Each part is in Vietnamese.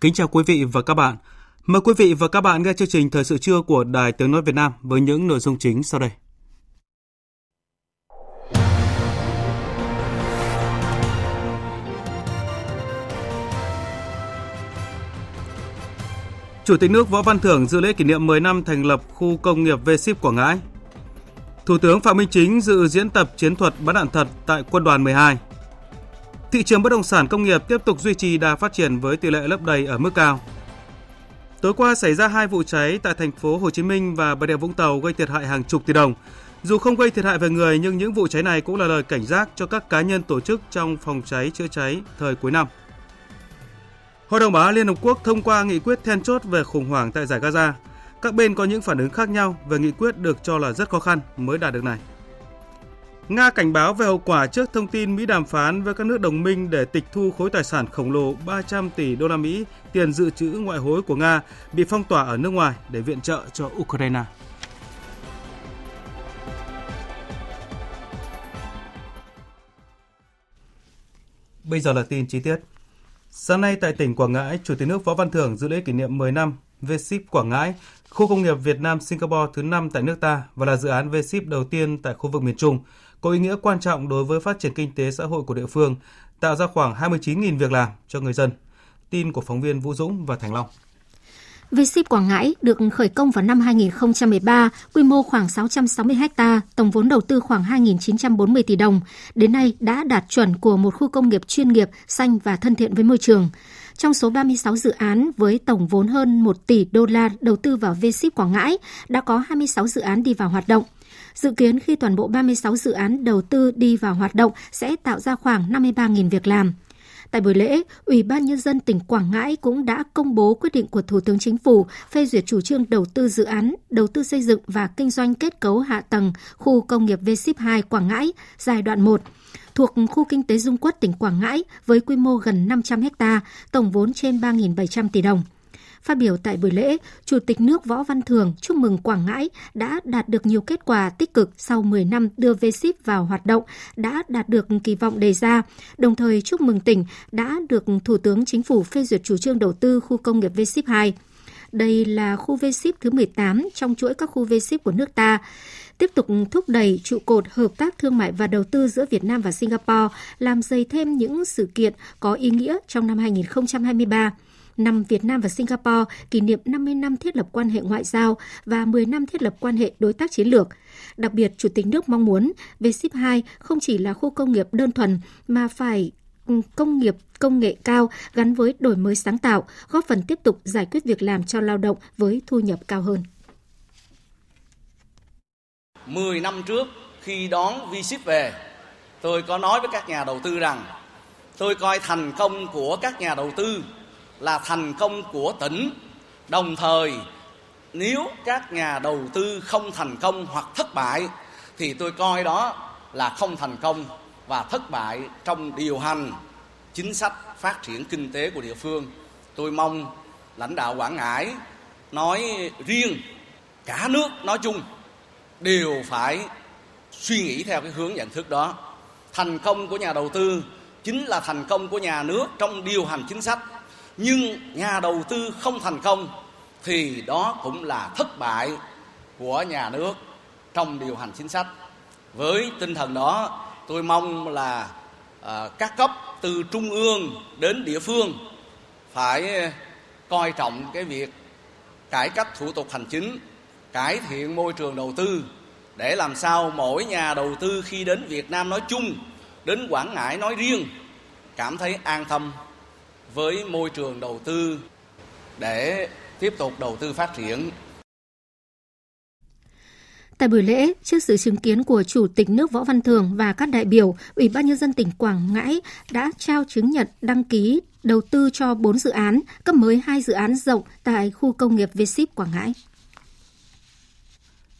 Kính chào quý vị và các bạn. Mời quý vị và các bạn nghe chương trình Thời sự trưa của Đài Tiếng Nói Việt Nam với những nội dung chính sau đây. Chủ tịch nước Võ Văn Thưởng dự lễ kỷ niệm 10 năm thành lập khu công nghiệp V-Ship Quảng Ngãi. Thủ tướng Phạm Minh Chính dự diễn tập chiến thuật bắn đạn thật tại Quân đoàn 12. Thị trường bất động sản công nghiệp tiếp tục duy trì đà phát triển với tỷ lệ lấp đầy ở mức cao. Tối qua xảy ra hai vụ cháy tại thành phố Hồ Chí Minh và Bà Rịa Vũng Tàu gây thiệt hại hàng chục tỷ đồng. Dù không gây thiệt hại về người, nhưng những vụ cháy này cũng là lời cảnh giác cho các cá nhân tổ chức trong phòng cháy chữa cháy thời cuối năm. Hội đồng Bảo an Liên Hợp Quốc thông qua nghị quyết then chốt về khủng hoảng tại giải Gaza. Các bên có những phản ứng khác nhau về nghị quyết được cho là rất khó khăn mới đạt được này. Nga cảnh báo về hậu quả trước thông tin Mỹ đàm phán với các nước đồng minh để tịch thu khối tài sản khổng lồ 300 tỷ đô la Mỹ tiền dự trữ ngoại hối của Nga bị phong tỏa ở nước ngoài để viện trợ cho Ukraine. Bây giờ là tin chi tiết. Sáng nay tại tỉnh Quảng Ngãi, Chủ tịch nước Võ Văn Thưởng dự lễ kỷ niệm 10 năm V-Ship Quảng Ngãi, khu công nghiệp Việt Nam Singapore thứ 5 tại nước ta và là dự án V-Ship đầu tiên tại khu vực miền Trung, có ý nghĩa quan trọng đối với phát triển kinh tế xã hội của địa phương, tạo ra khoảng 29.000 việc làm cho người dân. Tin của phóng viên Vũ Dũng và Thành Long. V-Ship Quảng Ngãi được khởi công vào năm 2013, quy mô khoảng 660 ha, tổng vốn đầu tư khoảng 2.940 tỷ đồng. Đến nay đã đạt chuẩn của một khu công nghiệp chuyên nghiệp, xanh và thân thiện với môi trường. Trong số 36 dự án với tổng vốn hơn 1 tỷ đô la đầu tư vào V-Ship Quảng Ngãi, đã có 26 dự án đi vào hoạt động. Dự kiến khi toàn bộ 36 dự án đầu tư đi vào hoạt động sẽ tạo ra khoảng 53.000 việc làm. Tại buổi lễ, Ủy ban Nhân dân tỉnh Quảng Ngãi cũng đã công bố quyết định của Thủ tướng Chính phủ phê duyệt chủ trương đầu tư dự án, đầu tư xây dựng và kinh doanh kết cấu hạ tầng khu công nghiệp v 2 Quảng Ngãi giai đoạn 1 thuộc khu kinh tế Dung Quất tỉnh Quảng Ngãi với quy mô gần 500 ha, tổng vốn trên 3.700 tỷ đồng. Phát biểu tại buổi lễ, Chủ tịch nước Võ Văn Thường chúc mừng Quảng Ngãi đã đạt được nhiều kết quả tích cực sau 10 năm đưa V-Ship vào hoạt động, đã đạt được kỳ vọng đề ra, đồng thời chúc mừng tỉnh đã được Thủ tướng Chính phủ phê duyệt chủ trương đầu tư khu công nghiệp V-Ship 2. Đây là khu V-Ship thứ 18 trong chuỗi các khu V-Ship của nước ta tiếp tục thúc đẩy trụ cột hợp tác thương mại và đầu tư giữa Việt Nam và Singapore, làm dày thêm những sự kiện có ý nghĩa trong năm 2023 năm Việt Nam và Singapore kỷ niệm 50 năm thiết lập quan hệ ngoại giao và 10 năm thiết lập quan hệ đối tác chiến lược. Đặc biệt, Chủ tịch nước mong muốn V-Ship 2 không chỉ là khu công nghiệp đơn thuần mà phải ừ, công nghiệp công nghệ cao gắn với đổi mới sáng tạo, góp phần tiếp tục giải quyết việc làm cho lao động với thu nhập cao hơn. 10 năm trước khi đón V-Ship về, tôi có nói với các nhà đầu tư rằng tôi coi thành công của các nhà đầu tư là thành công của tỉnh. Đồng thời, nếu các nhà đầu tư không thành công hoặc thất bại, thì tôi coi đó là không thành công và thất bại trong điều hành chính sách phát triển kinh tế của địa phương. Tôi mong lãnh đạo quảng ngãi nói riêng, cả nước nói chung đều phải suy nghĩ theo cái hướng nhận thức đó. Thành công của nhà đầu tư chính là thành công của nhà nước trong điều hành chính sách nhưng nhà đầu tư không thành công thì đó cũng là thất bại của nhà nước trong điều hành chính sách. Với tinh thần đó tôi mong là à, các cấp từ trung ương đến địa phương phải à, coi trọng cái việc cải cách thủ tục hành chính cải thiện môi trường đầu tư để làm sao mỗi nhà đầu tư khi đến Việt Nam nói chung đến Quảng Ngãi nói riêng cảm thấy an tâm với môi trường đầu tư để tiếp tục đầu tư phát triển. Tại buổi lễ, trước sự chứng kiến của Chủ tịch nước Võ Văn Thường và các đại biểu, Ủy ban Nhân dân tỉnh Quảng Ngãi đã trao chứng nhận đăng ký đầu tư cho 4 dự án, cấp mới 2 dự án rộng tại khu công nghiệp v Quảng Ngãi.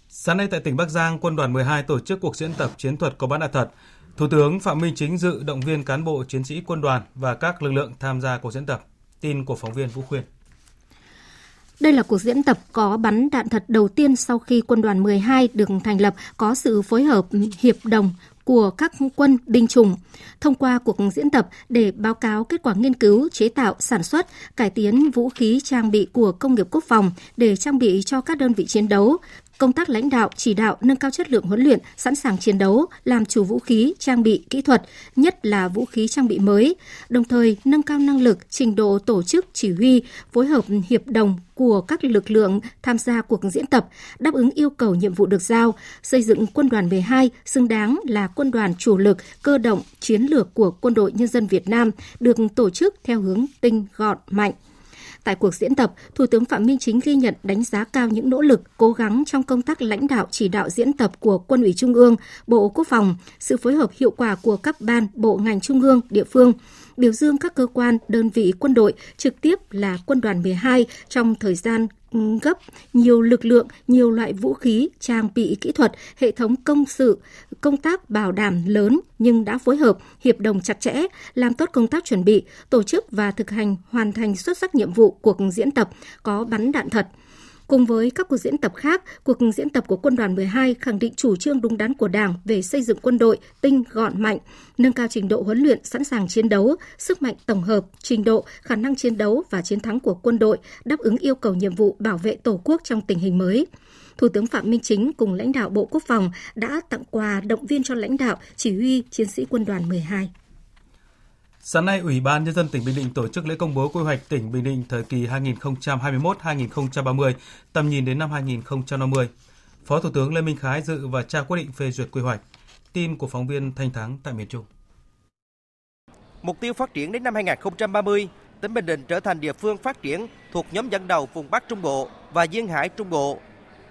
Sáng nay tại tỉnh Bắc Giang, Quân đoàn 12 tổ chức cuộc diễn tập chiến thuật có bắn đạn thật. Thủ tướng Phạm Minh Chính dự động viên cán bộ chiến sĩ quân đoàn và các lực lượng tham gia cuộc diễn tập. Tin của phóng viên Vũ Khuyên. Đây là cuộc diễn tập có bắn đạn thật đầu tiên sau khi quân đoàn 12 được thành lập có sự phối hợp hiệp đồng của các quân binh chủng thông qua cuộc diễn tập để báo cáo kết quả nghiên cứu, chế tạo, sản xuất, cải tiến vũ khí trang bị của công nghiệp quốc phòng để trang bị cho các đơn vị chiến đấu, công tác lãnh đạo, chỉ đạo nâng cao chất lượng huấn luyện, sẵn sàng chiến đấu, làm chủ vũ khí, trang bị, kỹ thuật, nhất là vũ khí trang bị mới, đồng thời nâng cao năng lực, trình độ tổ chức, chỉ huy, phối hợp hiệp đồng của các lực lượng tham gia cuộc diễn tập, đáp ứng yêu cầu nhiệm vụ được giao, xây dựng quân đoàn 12 xứng đáng là quân đoàn chủ lực, cơ động, chiến lược của quân đội nhân dân Việt Nam, được tổ chức theo hướng tinh gọn, mạnh. Tại cuộc diễn tập, Thủ tướng Phạm Minh Chính ghi nhận đánh giá cao những nỗ lực, cố gắng trong công tác lãnh đạo chỉ đạo diễn tập của Quân ủy Trung ương, Bộ Quốc phòng, sự phối hợp hiệu quả của các ban, bộ ngành trung ương, địa phương, biểu dương các cơ quan, đơn vị quân đội, trực tiếp là quân đoàn 12 trong thời gian ừ, gấp nhiều lực lượng, nhiều loại vũ khí, trang bị kỹ thuật, hệ thống công sự, công tác bảo đảm lớn nhưng đã phối hợp, hiệp đồng chặt chẽ, làm tốt công tác chuẩn bị, tổ chức và thực hành hoàn thành xuất sắc nhiệm vụ cuộc diễn tập có bắn đạn thật – Cùng với các cuộc diễn tập khác, cuộc diễn tập của Quân đoàn 12 khẳng định chủ trương đúng đắn của Đảng về xây dựng quân đội tinh, gọn, mạnh, nâng cao trình độ huấn luyện, sẵn sàng chiến đấu, sức mạnh tổng hợp, trình độ, khả năng chiến đấu và chiến thắng của quân đội, đáp ứng yêu cầu nhiệm vụ bảo vệ Tổ quốc trong tình hình mới. Thủ tướng Phạm Minh Chính cùng lãnh đạo Bộ Quốc phòng đã tặng quà động viên cho lãnh đạo, chỉ huy chiến sĩ quân đoàn 12. Sáng nay, Ủy ban Nhân dân tỉnh Bình Định tổ chức lễ công bố quy hoạch tỉnh Bình Định thời kỳ 2021-2030, tầm nhìn đến năm 2050. Phó Thủ tướng Lê Minh Khái dự và trao quyết định phê duyệt quy hoạch. Tin của phóng viên Thanh Thắng tại miền Trung. Mục tiêu phát triển đến năm 2030, tỉnh Bình Định trở thành địa phương phát triển thuộc nhóm dẫn đầu vùng Bắc Trung Bộ và Duyên Hải Trung Bộ,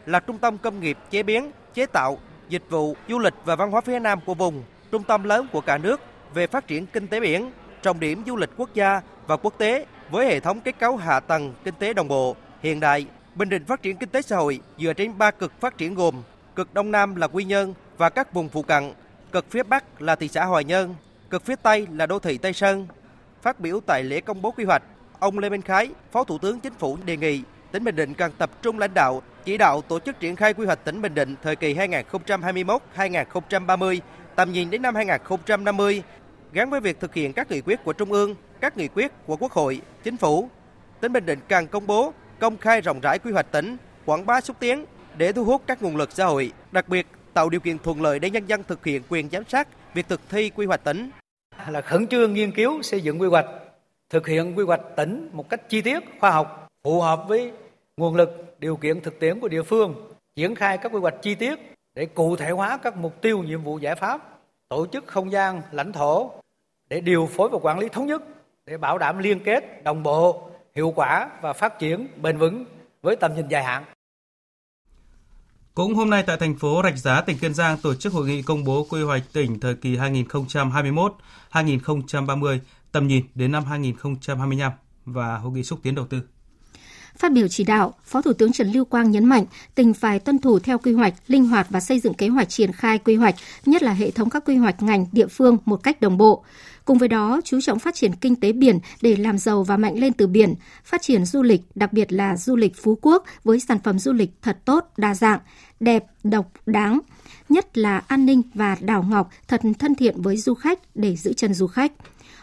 là trung tâm công nghiệp, chế biến, chế tạo, dịch vụ, du lịch và văn hóa phía Nam của vùng, trung tâm lớn của cả nước về phát triển kinh tế biển, trọng điểm du lịch quốc gia và quốc tế với hệ thống kết cấu hạ tầng kinh tế đồng bộ, hiện đại. Bình Định phát triển kinh tế xã hội dựa trên ba cực phát triển gồm cực Đông Nam là Quy Nhơn và các vùng phụ cận, cực phía Bắc là thị xã Hòa Nhơn, cực phía Tây là đô thị Tây Sơn. Phát biểu tại lễ công bố quy hoạch, ông Lê Minh Khái, Phó Thủ tướng Chính phủ đề nghị tỉnh Bình Định cần tập trung lãnh đạo, chỉ đạo tổ chức triển khai quy hoạch tỉnh Bình Định thời kỳ 2021-2030, tầm nhìn đến năm 2050 gắn với việc thực hiện các nghị quyết của Trung ương, các nghị quyết của Quốc hội, Chính phủ. Tỉnh Bình Định càng công bố, công khai rộng rãi quy hoạch tỉnh, quảng bá xúc tiến để thu hút các nguồn lực xã hội, đặc biệt tạo điều kiện thuận lợi để nhân dân thực hiện quyền giám sát việc thực thi quy hoạch tỉnh. Là khẩn trương nghiên cứu xây dựng quy hoạch, thực hiện quy hoạch tỉnh một cách chi tiết, khoa học, phù hợp với nguồn lực, điều kiện thực tiễn của địa phương, triển khai các quy hoạch chi tiết để cụ thể hóa các mục tiêu, nhiệm vụ, giải pháp tổ chức không gian lãnh thổ để điều phối và quản lý thống nhất để bảo đảm liên kết đồng bộ hiệu quả và phát triển bền vững với tầm nhìn dài hạn. Cũng hôm nay tại thành phố Rạch Giá, tỉnh Kiên Giang tổ chức hội nghị công bố quy hoạch tỉnh thời kỳ 2021-2030, tầm nhìn đến năm 2025 và hội nghị xúc tiến đầu tư. Phát biểu chỉ đạo, Phó Thủ tướng Trần Lưu Quang nhấn mạnh tỉnh phải tuân thủ theo quy hoạch, linh hoạt và xây dựng kế hoạch triển khai quy hoạch, nhất là hệ thống các quy hoạch ngành địa phương một cách đồng bộ. Cùng với đó, chú trọng phát triển kinh tế biển để làm giàu và mạnh lên từ biển, phát triển du lịch, đặc biệt là du lịch Phú Quốc với sản phẩm du lịch thật tốt, đa dạng, đẹp, độc, đáng, nhất là an ninh và đảo ngọc thật thân thiện với du khách để giữ chân du khách.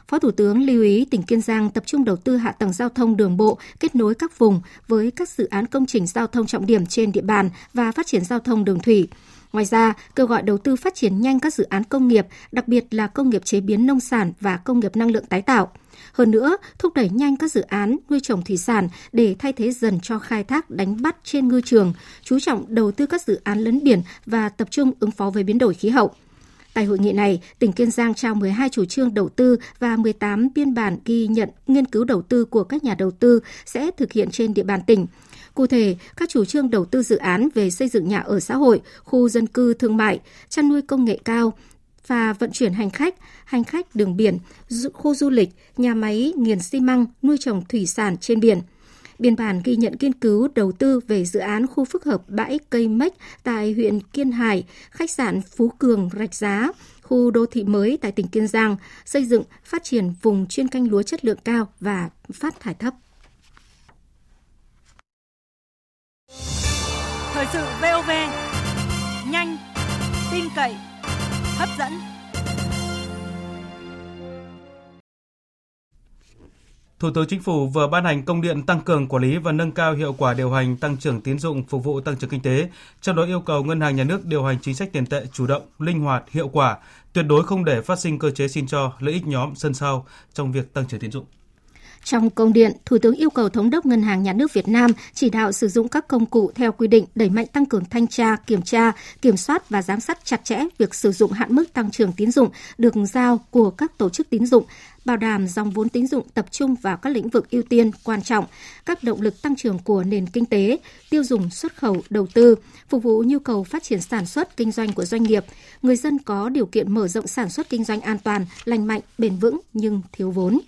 Phó Thủ tướng lưu ý tỉnh Kiên Giang tập trung đầu tư hạ tầng giao thông đường bộ, kết nối các vùng với các dự án công trình giao thông trọng điểm trên địa bàn và phát triển giao thông đường thủy. Ngoài ra, kêu gọi đầu tư phát triển nhanh các dự án công nghiệp, đặc biệt là công nghiệp chế biến nông sản và công nghiệp năng lượng tái tạo. Hơn nữa, thúc đẩy nhanh các dự án nuôi trồng thủy sản để thay thế dần cho khai thác đánh bắt trên ngư trường, chú trọng đầu tư các dự án lấn biển và tập trung ứng phó với biến đổi khí hậu. Tại hội nghị này, tỉnh Kiên Giang trao 12 chủ trương đầu tư và 18 biên bản ghi nhận nghiên cứu đầu tư của các nhà đầu tư sẽ thực hiện trên địa bàn tỉnh. Cụ thể, các chủ trương đầu tư dự án về xây dựng nhà ở xã hội, khu dân cư thương mại, chăn nuôi công nghệ cao, và vận chuyển hành khách, hành khách đường biển, khu du lịch, nhà máy nghiền xi măng, nuôi trồng thủy sản trên biển. Biên bản ghi nhận nghiên cứu đầu tư về dự án khu phức hợp bãi cây mếch tại huyện Kiên Hải, khách sạn Phú Cường, Rạch Giá, khu đô thị mới tại tỉnh Kiên Giang, xây dựng, phát triển vùng chuyên canh lúa chất lượng cao và phát thải thấp. Thời sự VOV, nhanh, tin cậy, hấp dẫn. Thủ tướng Chính phủ vừa ban hành công điện tăng cường quản lý và nâng cao hiệu quả điều hành tăng trưởng tín dụng phục vụ tăng trưởng kinh tế, trong đó yêu cầu Ngân hàng Nhà nước điều hành chính sách tiền tệ chủ động, linh hoạt, hiệu quả, tuyệt đối không để phát sinh cơ chế xin cho lợi ích nhóm sân sau trong việc tăng trưởng tín dụng. Trong công điện, Thủ tướng yêu cầu Thống đốc Ngân hàng Nhà nước Việt Nam chỉ đạo sử dụng các công cụ theo quy định đẩy mạnh tăng cường thanh tra, kiểm tra, kiểm soát và giám sát chặt chẽ việc sử dụng hạn mức tăng trưởng tín dụng được giao của các tổ chức tín dụng, bảo đảm dòng vốn tín dụng tập trung vào các lĩnh vực ưu tiên quan trọng, các động lực tăng trưởng của nền kinh tế, tiêu dùng xuất khẩu, đầu tư, phục vụ nhu cầu phát triển sản xuất kinh doanh của doanh nghiệp, người dân có điều kiện mở rộng sản xuất kinh doanh an toàn, lành mạnh, bền vững nhưng thiếu vốn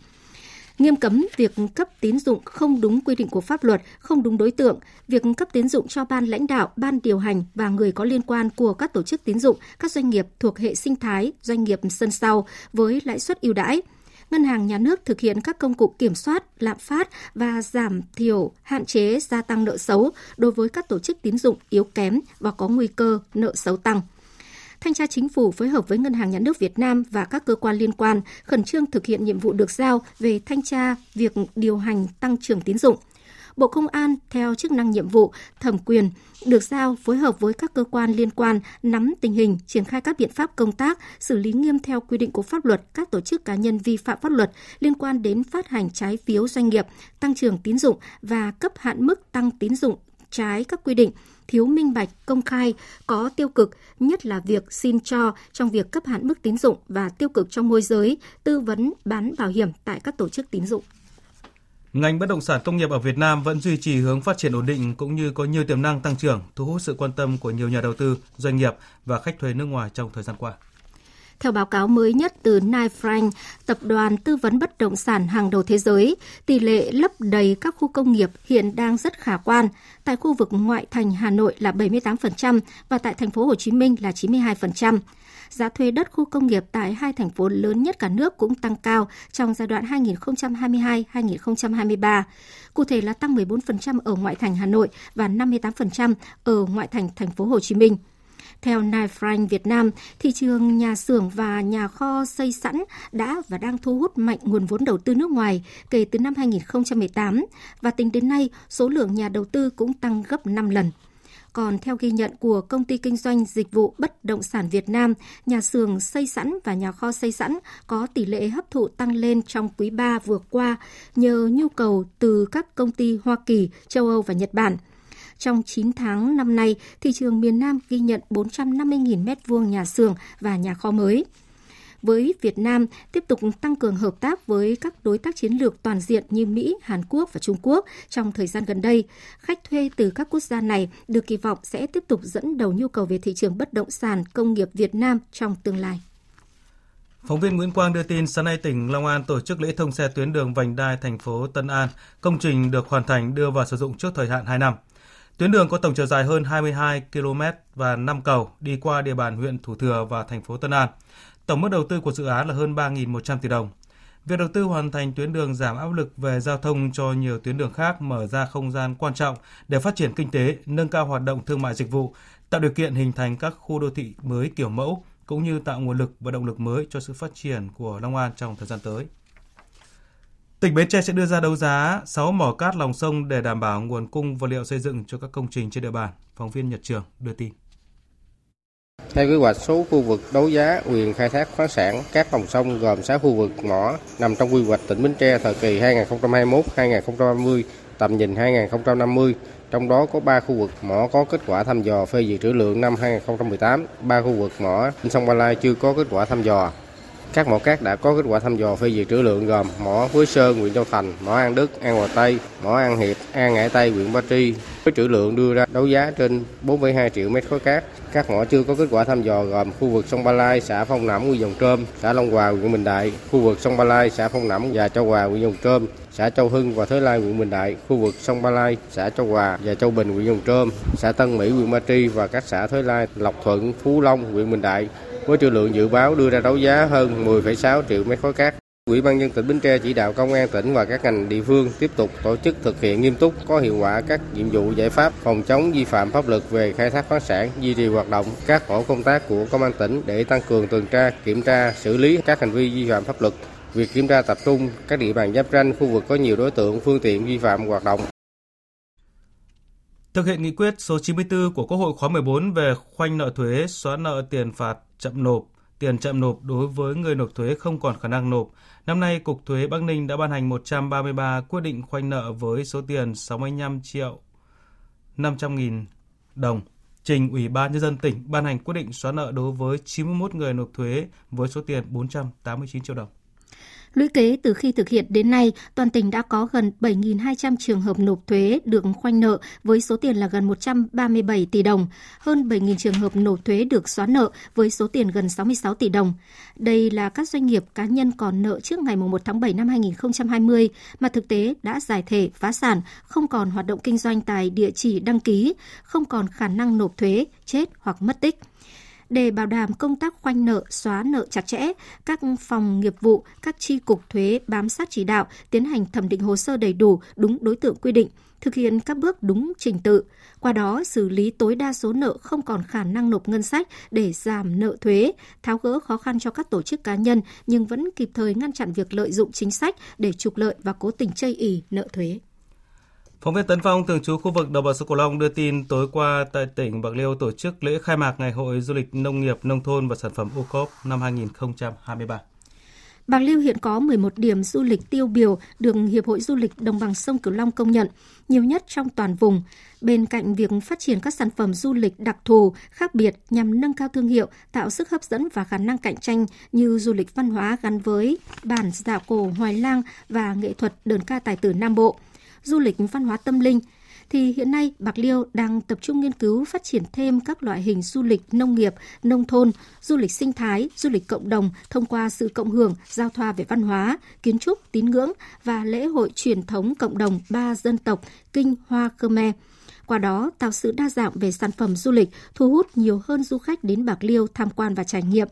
nghiêm cấm việc cấp tín dụng không đúng quy định của pháp luật, không đúng đối tượng, việc cấp tín dụng cho ban lãnh đạo, ban điều hành và người có liên quan của các tổ chức tín dụng, các doanh nghiệp thuộc hệ sinh thái, doanh nghiệp sân sau với lãi suất ưu đãi. Ngân hàng nhà nước thực hiện các công cụ kiểm soát, lạm phát và giảm thiểu, hạn chế gia tăng nợ xấu đối với các tổ chức tín dụng yếu kém và có nguy cơ nợ xấu tăng. Thanh tra Chính phủ phối hợp với Ngân hàng Nhà nước Việt Nam và các cơ quan liên quan khẩn trương thực hiện nhiệm vụ được giao về thanh tra việc điều hành tăng trưởng tín dụng. Bộ Công an theo chức năng nhiệm vụ, thẩm quyền được giao phối hợp với các cơ quan liên quan nắm tình hình, triển khai các biện pháp công tác, xử lý nghiêm theo quy định của pháp luật các tổ chức cá nhân vi phạm pháp luật liên quan đến phát hành trái phiếu doanh nghiệp, tăng trưởng tín dụng và cấp hạn mức tăng tín dụng trái các quy định thiếu minh bạch, công khai, có tiêu cực, nhất là việc xin cho trong việc cấp hạn mức tín dụng và tiêu cực trong môi giới, tư vấn bán bảo hiểm tại các tổ chức tín dụng. Ngành bất động sản công nghiệp ở Việt Nam vẫn duy trì hướng phát triển ổn định cũng như có nhiều tiềm năng tăng trưởng, thu hút sự quan tâm của nhiều nhà đầu tư, doanh nghiệp và khách thuê nước ngoài trong thời gian qua. Theo báo cáo mới nhất từ Knight Frank, tập đoàn tư vấn bất động sản hàng đầu thế giới, tỷ lệ lấp đầy các khu công nghiệp hiện đang rất khả quan. Tại khu vực ngoại thành Hà Nội là 78% và tại thành phố Hồ Chí Minh là 92%. Giá thuê đất khu công nghiệp tại hai thành phố lớn nhất cả nước cũng tăng cao trong giai đoạn 2022-2023. Cụ thể là tăng 14% ở ngoại thành Hà Nội và 58% ở ngoại thành thành phố Hồ Chí Minh. Theo Nai Frank Việt Nam, thị trường nhà xưởng và nhà kho xây sẵn đã và đang thu hút mạnh nguồn vốn đầu tư nước ngoài kể từ năm 2018 và tính đến nay, số lượng nhà đầu tư cũng tăng gấp 5 lần. Còn theo ghi nhận của công ty kinh doanh dịch vụ bất động sản Việt Nam, nhà xưởng xây sẵn và nhà kho xây sẵn có tỷ lệ hấp thụ tăng lên trong quý 3 vừa qua nhờ nhu cầu từ các công ty Hoa Kỳ, châu Âu và Nhật Bản – trong 9 tháng năm nay, thị trường miền Nam ghi nhận 450.000 m2 nhà xưởng và nhà kho mới. Với Việt Nam, tiếp tục tăng cường hợp tác với các đối tác chiến lược toàn diện như Mỹ, Hàn Quốc và Trung Quốc trong thời gian gần đây. Khách thuê từ các quốc gia này được kỳ vọng sẽ tiếp tục dẫn đầu nhu cầu về thị trường bất động sản công nghiệp Việt Nam trong tương lai. Phóng viên Nguyễn Quang đưa tin sáng nay tỉnh Long An tổ chức lễ thông xe tuyến đường vành đai thành phố Tân An. Công trình được hoàn thành đưa vào sử dụng trước thời hạn 2 năm. Tuyến đường có tổng chiều dài hơn 22 km và 5 cầu đi qua địa bàn huyện Thủ Thừa và thành phố Tân An. Tổng mức đầu tư của dự án là hơn 3.100 tỷ đồng. Việc đầu tư hoàn thành tuyến đường giảm áp lực về giao thông cho nhiều tuyến đường khác mở ra không gian quan trọng để phát triển kinh tế, nâng cao hoạt động thương mại dịch vụ, tạo điều kiện hình thành các khu đô thị mới kiểu mẫu cũng như tạo nguồn lực và động lực mới cho sự phát triển của Long An trong thời gian tới. Tỉnh Bến Tre sẽ đưa ra đấu giá 6 mỏ cát lòng sông để đảm bảo nguồn cung vật liệu xây dựng cho các công trình trên địa bàn. Phóng viên Nhật Trường đưa tin. Theo kế hoạch số khu vực đấu giá quyền khai thác khoáng sản các lòng sông gồm 6 khu vực mỏ nằm trong quy hoạch tỉnh Bến Tre thời kỳ 2021-2030, tầm nhìn 2050 trong đó có 3 khu vực mỏ có kết quả thăm dò phê duyệt trữ lượng năm 2018, 3 khu vực mỏ sông Ba Lai chưa có kết quả thăm dò. Các mỏ cát đã có kết quả thăm dò phê duyệt trữ lượng gồm mỏ Quế Sơn, huyện Châu Thành, mỏ An Đức, An Hòa Tây, mỏ An Hiệp, An Ngãi Tây, huyện Ba Tri. Với trữ lượng đưa ra đấu giá trên 4,2 triệu mét khối cát. Các mỏ chưa có kết quả thăm dò gồm khu vực sông Ba Lai, xã Phong Nẫm, huyện Dòng Trơm, xã Long Hòa, huyện Bình Đại, khu vực sông Ba Lai, xã Phong Nẫm và Châu Hòa, huyện Dòng Trơm, xã Châu Hưng và Thới Lai, huyện Bình Đại, khu vực sông Ba Lai, xã Châu Hòa và Châu Bình, huyện Dòng Trơm, xã Tân Mỹ, huyện Ba Tri và các xã Thới Lai, Lộc Thuận, Phú Long, huyện Bình Đại với trữ lượng dự báo đưa ra đấu giá hơn 10,6 triệu mét khối cát. Ủy ban nhân tỉnh Bến Tre chỉ đạo công an tỉnh và các ngành địa phương tiếp tục tổ chức thực hiện nghiêm túc có hiệu quả các nhiệm vụ giải pháp phòng chống vi phạm pháp luật về khai thác khoáng sản, duy trì hoạt động các tổ công tác của công an tỉnh để tăng cường tuần tra, kiểm tra, xử lý các hành vi vi phạm pháp luật. Việc kiểm tra tập trung các địa bàn giáp ranh khu vực có nhiều đối tượng phương tiện vi phạm hoạt động Thực hiện nghị quyết số 94 của Quốc hội khóa 14 về khoanh nợ thuế, xóa nợ tiền phạt chậm nộp, tiền chậm nộp đối với người nộp thuế không còn khả năng nộp. Năm nay, Cục Thuế Bắc Ninh đã ban hành 133 quyết định khoanh nợ với số tiền 65 triệu 500 nghìn đồng. Trình Ủy ban Nhân dân tỉnh ban hành quyết định xóa nợ đối với 91 người nộp thuế với số tiền 489 triệu đồng. Lũy kế từ khi thực hiện đến nay, toàn tỉnh đã có gần 7.200 trường hợp nộp thuế được khoanh nợ với số tiền là gần 137 tỷ đồng, hơn 7.000 trường hợp nộp thuế được xóa nợ với số tiền gần 66 tỷ đồng. Đây là các doanh nghiệp cá nhân còn nợ trước ngày 1 tháng 7 năm 2020 mà thực tế đã giải thể, phá sản, không còn hoạt động kinh doanh tại địa chỉ đăng ký, không còn khả năng nộp thuế, chết hoặc mất tích. Để bảo đảm công tác khoanh nợ, xóa nợ chặt chẽ, các phòng nghiệp vụ, các chi cục thuế bám sát chỉ đạo, tiến hành thẩm định hồ sơ đầy đủ, đúng đối tượng quy định, thực hiện các bước đúng trình tự, qua đó xử lý tối đa số nợ không còn khả năng nộp ngân sách để giảm nợ thuế, tháo gỡ khó khăn cho các tổ chức cá nhân nhưng vẫn kịp thời ngăn chặn việc lợi dụng chính sách để trục lợi và cố tình chây ì nợ thuế. Phóng viên Tấn Phong thường trú khu vực đồng bằng sông Cửu Long đưa tin tối qua tại tỉnh Bạc Liêu tổ chức lễ khai mạc Ngày hội Du lịch Nông nghiệp, Nông thôn và Sản phẩm ô cốp năm 2023. Bạc Liêu hiện có 11 điểm du lịch tiêu biểu được Hiệp hội Du lịch Đồng bằng sông Cửu Long công nhận, nhiều nhất trong toàn vùng. Bên cạnh việc phát triển các sản phẩm du lịch đặc thù, khác biệt nhằm nâng cao thương hiệu, tạo sức hấp dẫn và khả năng cạnh tranh như du lịch văn hóa gắn với bản dạo cổ Hoài Lang và nghệ thuật đơn ca tài tử Nam Bộ – du lịch văn hóa tâm linh, thì hiện nay Bạc Liêu đang tập trung nghiên cứu phát triển thêm các loại hình du lịch nông nghiệp, nông thôn, du lịch sinh thái, du lịch cộng đồng thông qua sự cộng hưởng, giao thoa về văn hóa, kiến trúc, tín ngưỡng và lễ hội truyền thống cộng đồng ba dân tộc Kinh Hoa Khmer. Qua đó tạo sự đa dạng về sản phẩm du lịch, thu hút nhiều hơn du khách đến Bạc Liêu tham quan và trải nghiệm.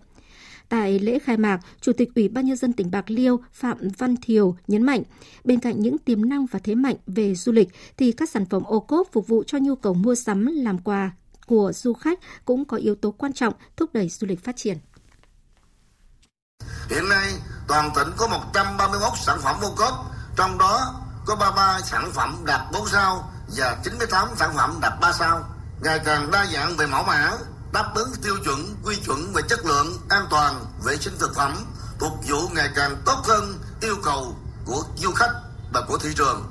Tại lễ khai mạc, Chủ tịch Ủy ban Nhân dân tỉnh Bạc Liêu Phạm Văn Thiều nhấn mạnh, bên cạnh những tiềm năng và thế mạnh về du lịch, thì các sản phẩm ô cốp phục vụ cho nhu cầu mua sắm làm quà của du khách cũng có yếu tố quan trọng thúc đẩy du lịch phát triển. Hiện nay, toàn tỉnh có 131 sản phẩm ô cốp, trong đó có 33 sản phẩm đạt 4 sao và 98 sản phẩm đạt 3 sao. Ngày càng đa dạng về mẫu mã, đáp ứng tiêu chuẩn, quy chuẩn về chất lượng, an toàn, vệ sinh thực phẩm, phục vụ ngày càng tốt hơn yêu cầu của du khách và của thị trường.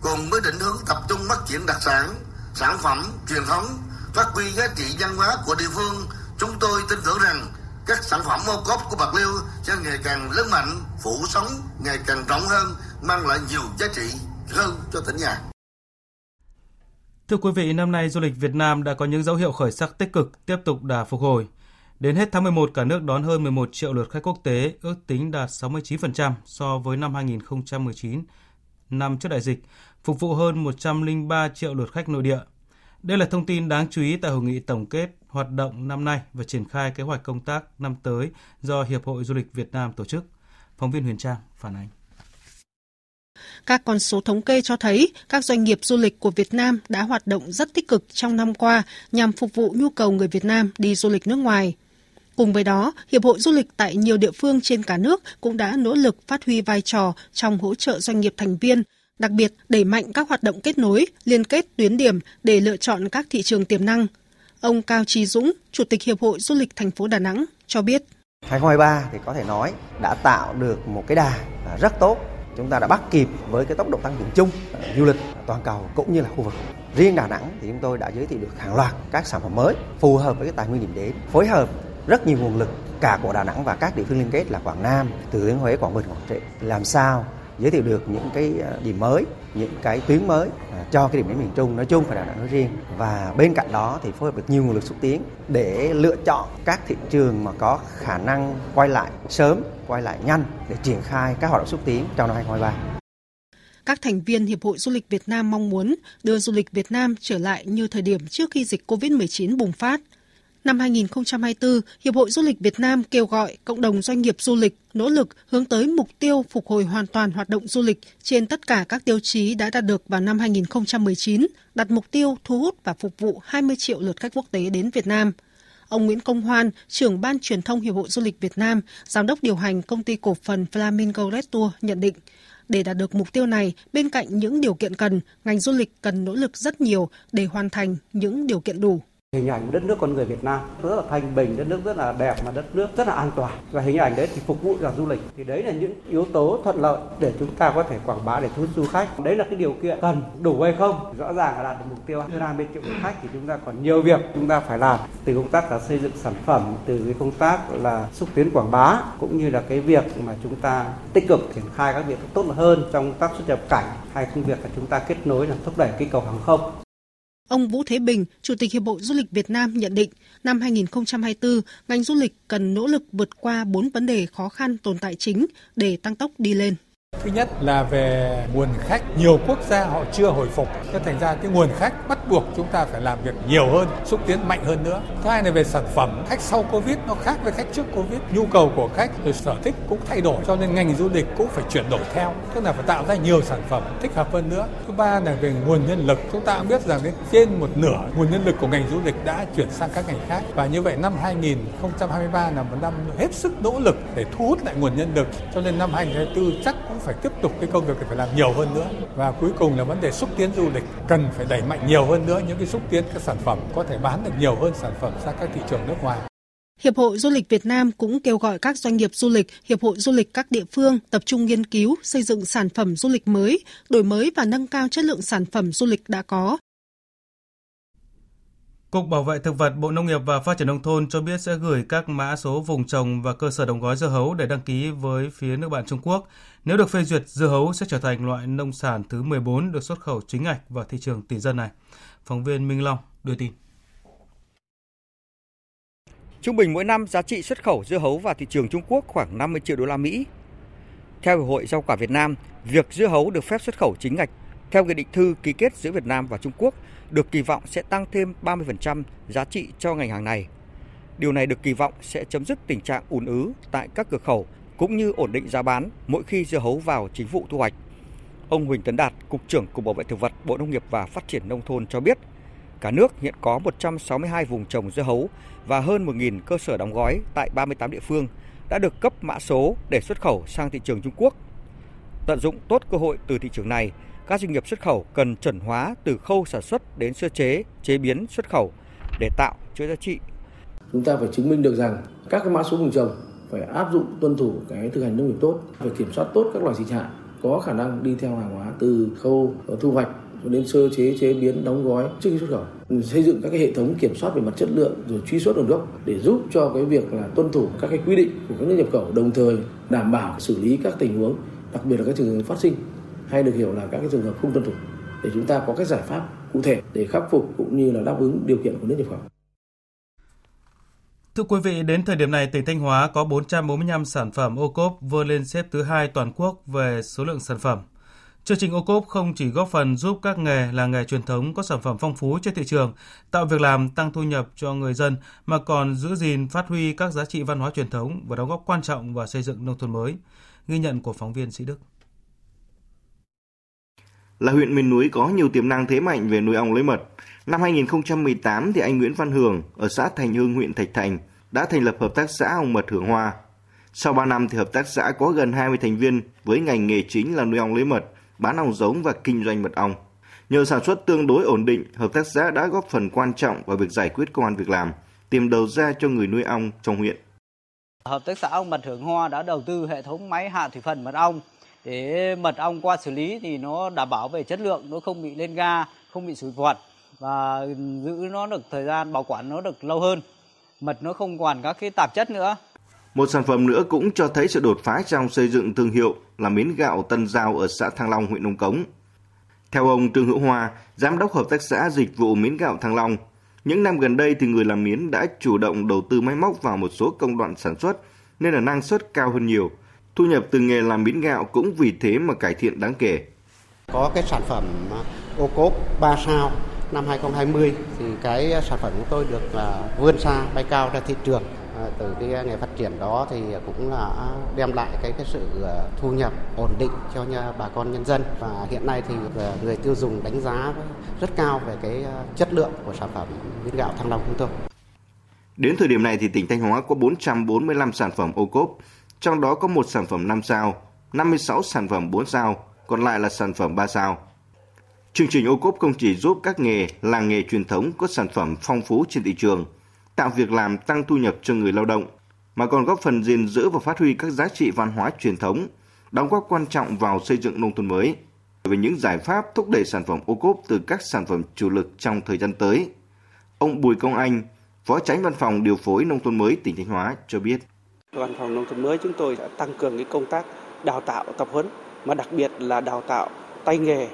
Cùng với định hướng tập trung phát triển đặc sản sản phẩm, truyền thống, phát huy giá trị văn hóa của địa phương, chúng tôi tin tưởng rằng các sản phẩm ô cốp của bạc liêu sẽ ngày càng lớn mạnh, phủ sóng, ngày càng rộng hơn, mang lại nhiều giá trị hơn cho tỉnh nhà. Thưa quý vị, năm nay du lịch Việt Nam đã có những dấu hiệu khởi sắc tích cực, tiếp tục đà phục hồi. Đến hết tháng 11, cả nước đón hơn 11 triệu lượt khách quốc tế, ước tính đạt 69% so với năm 2019, năm trước đại dịch, phục vụ hơn 103 triệu lượt khách nội địa. Đây là thông tin đáng chú ý tại hội nghị tổng kết hoạt động năm nay và triển khai kế hoạch công tác năm tới do Hiệp hội Du lịch Việt Nam tổ chức. Phóng viên Huyền Trang phản ánh. Các con số thống kê cho thấy các doanh nghiệp du lịch của Việt Nam đã hoạt động rất tích cực trong năm qua nhằm phục vụ nhu cầu người Việt Nam đi du lịch nước ngoài. Cùng với đó, Hiệp hội Du lịch tại nhiều địa phương trên cả nước cũng đã nỗ lực phát huy vai trò trong hỗ trợ doanh nghiệp thành viên, đặc biệt đẩy mạnh các hoạt động kết nối, liên kết tuyến điểm để lựa chọn các thị trường tiềm năng. Ông Cao Trí Dũng, Chủ tịch Hiệp hội Du lịch thành phố Đà Nẵng cho biết. 2023 thì có thể nói đã tạo được một cái đà rất tốt Chúng ta đã bắt kịp với cái tốc độ tăng trưởng chung ờ, du lịch ờ, toàn cầu cũng như là khu vực. Riêng Đà Nẵng thì chúng tôi đã giới thiệu được hàng loạt các sản phẩm mới phù hợp với cái tài nguyên điểm đến, phối hợp rất nhiều nguồn lực cả của Đà Nẵng và các địa phương liên kết là Quảng Nam, Thừa Thiên Huế, Quảng Bình, Quảng Trị làm sao giới thiệu được những cái ờ, điểm mới, những cái tuyến mới à, cho cái điểm đến miền Trung nói chung và Đà Nẵng nói riêng và bên cạnh đó thì phối hợp được nhiều nguồn lực xúc tiến để lựa chọn các thị trường mà có khả năng quay lại sớm, quay lại nhanh để triển khai các hoạt động xúc tiến trong năm 2023. Các thành viên Hiệp hội Du lịch Việt Nam mong muốn đưa du lịch Việt Nam trở lại như thời điểm trước khi dịch COVID-19 bùng phát – Năm 2024, Hiệp hội Du lịch Việt Nam kêu gọi cộng đồng doanh nghiệp du lịch nỗ lực hướng tới mục tiêu phục hồi hoàn toàn hoạt động du lịch trên tất cả các tiêu chí đã đạt được vào năm 2019, đặt mục tiêu thu hút và phục vụ 20 triệu lượt khách quốc tế đến Việt Nam. Ông Nguyễn Công Hoan, trưởng ban truyền thông Hiệp hội Du lịch Việt Nam, giám đốc điều hành công ty cổ phần Flamingo Red Tour nhận định, để đạt được mục tiêu này, bên cạnh những điều kiện cần, ngành du lịch cần nỗ lực rất nhiều để hoàn thành những điều kiện đủ hình ảnh đất nước con người Việt Nam rất là thanh bình, đất nước rất là đẹp mà đất nước rất là an toàn. Và hình ảnh đấy thì phục vụ cho du lịch. Thì đấy là những yếu tố thuận lợi để chúng ta có thể quảng bá để thu hút du khách. Đấy là cái điều kiện cần đủ hay không? Rõ ràng là đạt được mục tiêu hơn 20 triệu khách thì chúng ta còn nhiều việc chúng ta phải làm. Từ công tác là xây dựng sản phẩm từ cái công tác là xúc tiến quảng bá cũng như là cái việc mà chúng ta tích cực triển khai các việc tốt hơn trong công tác xuất nhập cảnh hay công việc là chúng ta kết nối là thúc đẩy cái cầu hàng không. Ông Vũ Thế Bình, Chủ tịch Hiệp hội Du lịch Việt Nam nhận định, năm 2024, ngành du lịch cần nỗ lực vượt qua 4 vấn đề khó khăn tồn tại chính để tăng tốc đi lên. Thứ nhất là về nguồn khách, nhiều quốc gia họ chưa hồi phục, cho thành ra cái nguồn khách bắt buộc chúng ta phải làm việc nhiều hơn, xúc tiến mạnh hơn nữa. Thứ hai là về sản phẩm, khách sau Covid nó khác với khách trước Covid, nhu cầu của khách rồi sở thích cũng thay đổi, cho nên ngành du lịch cũng phải chuyển đổi theo, tức là phải tạo ra nhiều sản phẩm thích hợp hơn nữa. Thứ ba là về nguồn nhân lực, chúng ta cũng biết rằng đến trên một nửa nguồn nhân lực của ngành du lịch đã chuyển sang các ngành khác. Và như vậy năm 2023 là một năm hết sức nỗ lực để thu hút lại nguồn nhân lực, cho nên năm 2024 chắc cũng phải tiếp tục cái công việc phải làm nhiều hơn nữa và cuối cùng là vấn đề xúc tiến du lịch cần phải đẩy mạnh nhiều hơn nữa những cái xúc tiến các sản phẩm có thể bán được nhiều hơn sản phẩm ra các thị trường nước ngoài. Hiệp hội Du lịch Việt Nam cũng kêu gọi các doanh nghiệp du lịch, hiệp hội du lịch các địa phương tập trung nghiên cứu, xây dựng sản phẩm du lịch mới, đổi mới và nâng cao chất lượng sản phẩm du lịch đã có Cục Bảo vệ Thực vật Bộ Nông nghiệp và Phát triển Nông thôn cho biết sẽ gửi các mã số vùng trồng và cơ sở đóng gói dưa hấu để đăng ký với phía nước bạn Trung Quốc. Nếu được phê duyệt, dưa hấu sẽ trở thành loại nông sản thứ 14 được xuất khẩu chính ngạch vào thị trường tỷ dân này. Phóng viên Minh Long đưa tin. Trung bình mỗi năm giá trị xuất khẩu dưa hấu vào thị trường Trung Quốc khoảng 50 triệu đô la Mỹ. Theo Hiệp hội Rau quả Việt Nam, việc dưa hấu được phép xuất khẩu chính ngạch theo nghị định thư ký kết giữa Việt Nam và Trung Quốc được kỳ vọng sẽ tăng thêm 30% giá trị cho ngành hàng này. Điều này được kỳ vọng sẽ chấm dứt tình trạng ùn ứ tại các cửa khẩu cũng như ổn định giá bán mỗi khi dưa hấu vào chính vụ thu hoạch. Ông Huỳnh Tấn Đạt, Cục trưởng Cục Bảo vệ Thực vật Bộ Nông nghiệp và Phát triển Nông thôn cho biết, cả nước hiện có 162 vùng trồng dưa hấu và hơn 1.000 cơ sở đóng gói tại 38 địa phương đã được cấp mã số để xuất khẩu sang thị trường Trung Quốc. Tận dụng tốt cơ hội từ thị trường này, các doanh nghiệp xuất khẩu cần chuẩn hóa từ khâu sản xuất đến sơ chế, chế biến xuất khẩu để tạo chuỗi giá trị. Chúng ta phải chứng minh được rằng các cái mã số vùng trồng phải áp dụng tuân thủ cái thực hành nông nghiệp tốt, phải kiểm soát tốt các loại dịch hại có khả năng đi theo hàng hóa từ khâu thu hoạch cho đến sơ chế chế biến đóng gói trước khi xuất khẩu xây dựng các cái hệ thống kiểm soát về mặt chất lượng rồi truy xuất nguồn gốc để giúp cho cái việc là tuân thủ các cái quy định của các nước nhập khẩu đồng thời đảm bảo xử lý các tình huống đặc biệt là các trường hợp phát sinh hay được hiểu là các cái trường hợp không tuân thủ để chúng ta có các giải pháp cụ thể để khắc phục cũng như là đáp ứng điều kiện của nước nhập khẩu. Thưa quý vị, đến thời điểm này, tỉnh Thanh Hóa có 445 sản phẩm ô cốp vươn lên xếp thứ hai toàn quốc về số lượng sản phẩm. Chương trình ô cốp không chỉ góp phần giúp các nghề là nghề truyền thống có sản phẩm phong phú trên thị trường, tạo việc làm, tăng thu nhập cho người dân, mà còn giữ gìn, phát huy các giá trị văn hóa truyền thống và đóng góp quan trọng vào xây dựng nông thôn mới. Ghi nhận của phóng viên Sĩ Đức là huyện miền núi có nhiều tiềm năng thế mạnh về nuôi ong lấy mật. Năm 2018 thì anh Nguyễn Văn Hường ở xã Thành Hưng, huyện Thạch Thành đã thành lập hợp tác xã ong mật Hưởng Hoa. Sau 3 năm thì hợp tác xã có gần 20 thành viên với ngành nghề chính là nuôi ong lấy mật, bán ong giống và kinh doanh mật ong. Nhờ sản xuất tương đối ổn định, hợp tác xã đã góp phần quan trọng vào việc giải quyết công an việc làm, tìm đầu ra cho người nuôi ong trong huyện. Hợp tác xã ong mật Hưởng Hoa đã đầu tư hệ thống máy hạ thủy phần mật ong để mật ong qua xử lý thì nó đảm bảo về chất lượng, nó không bị lên ga, không bị sủi vọt và giữ nó được thời gian bảo quản nó được lâu hơn. Mật nó không còn các cái tạp chất nữa. Một sản phẩm nữa cũng cho thấy sự đột phá trong xây dựng thương hiệu là miến gạo Tân Giao ở xã Thăng Long, huyện Nông Cống. Theo ông Trương Hữu Hoa, Giám đốc Hợp tác xã Dịch vụ Miến Gạo Thăng Long, những năm gần đây thì người làm miến đã chủ động đầu tư máy móc vào một số công đoạn sản xuất nên là năng suất cao hơn nhiều. Thu nhập từ nghề làm miến gạo cũng vì thế mà cải thiện đáng kể. Có cái sản phẩm à, ô cốp 3 sao năm 2020 thì cái sản phẩm của tôi được là vươn xa, bay cao ra thị trường Ờ, từ cái nghề phát triển đó thì cũng là đem lại cái cái sự ờ, thu nhập ổn định cho nhà, bà con nhân dân và hiện nay thì ờ, người tiêu dùng đánh giá rất cao về cái chất lượng của sản phẩm miến gạo Thăng Long chúng tôi. Đến thời điểm này thì tỉnh Thanh Hóa có 445 sản phẩm ô cốp, trong đó có một sản phẩm 5 sao, 56 sản phẩm 4 sao, còn lại là sản phẩm 3 sao. Chương trình ô cốp không chỉ giúp các nghề, làng nghề truyền thống có sản phẩm phong phú trên thị trường – tạo việc làm tăng thu nhập cho người lao động, mà còn góp phần gìn giữ và phát huy các giá trị văn hóa truyền thống, đóng góp quan trọng vào xây dựng nông thôn mới. Về những giải pháp thúc đẩy sản phẩm ô cốp từ các sản phẩm chủ lực trong thời gian tới, ông Bùi Công Anh, Phó Tránh Văn phòng Điều phối Nông thôn mới tỉnh Thanh Hóa cho biết. Văn phòng Nông thôn mới chúng tôi đã tăng cường cái công tác đào tạo tập huấn, mà đặc biệt là đào tạo tay nghề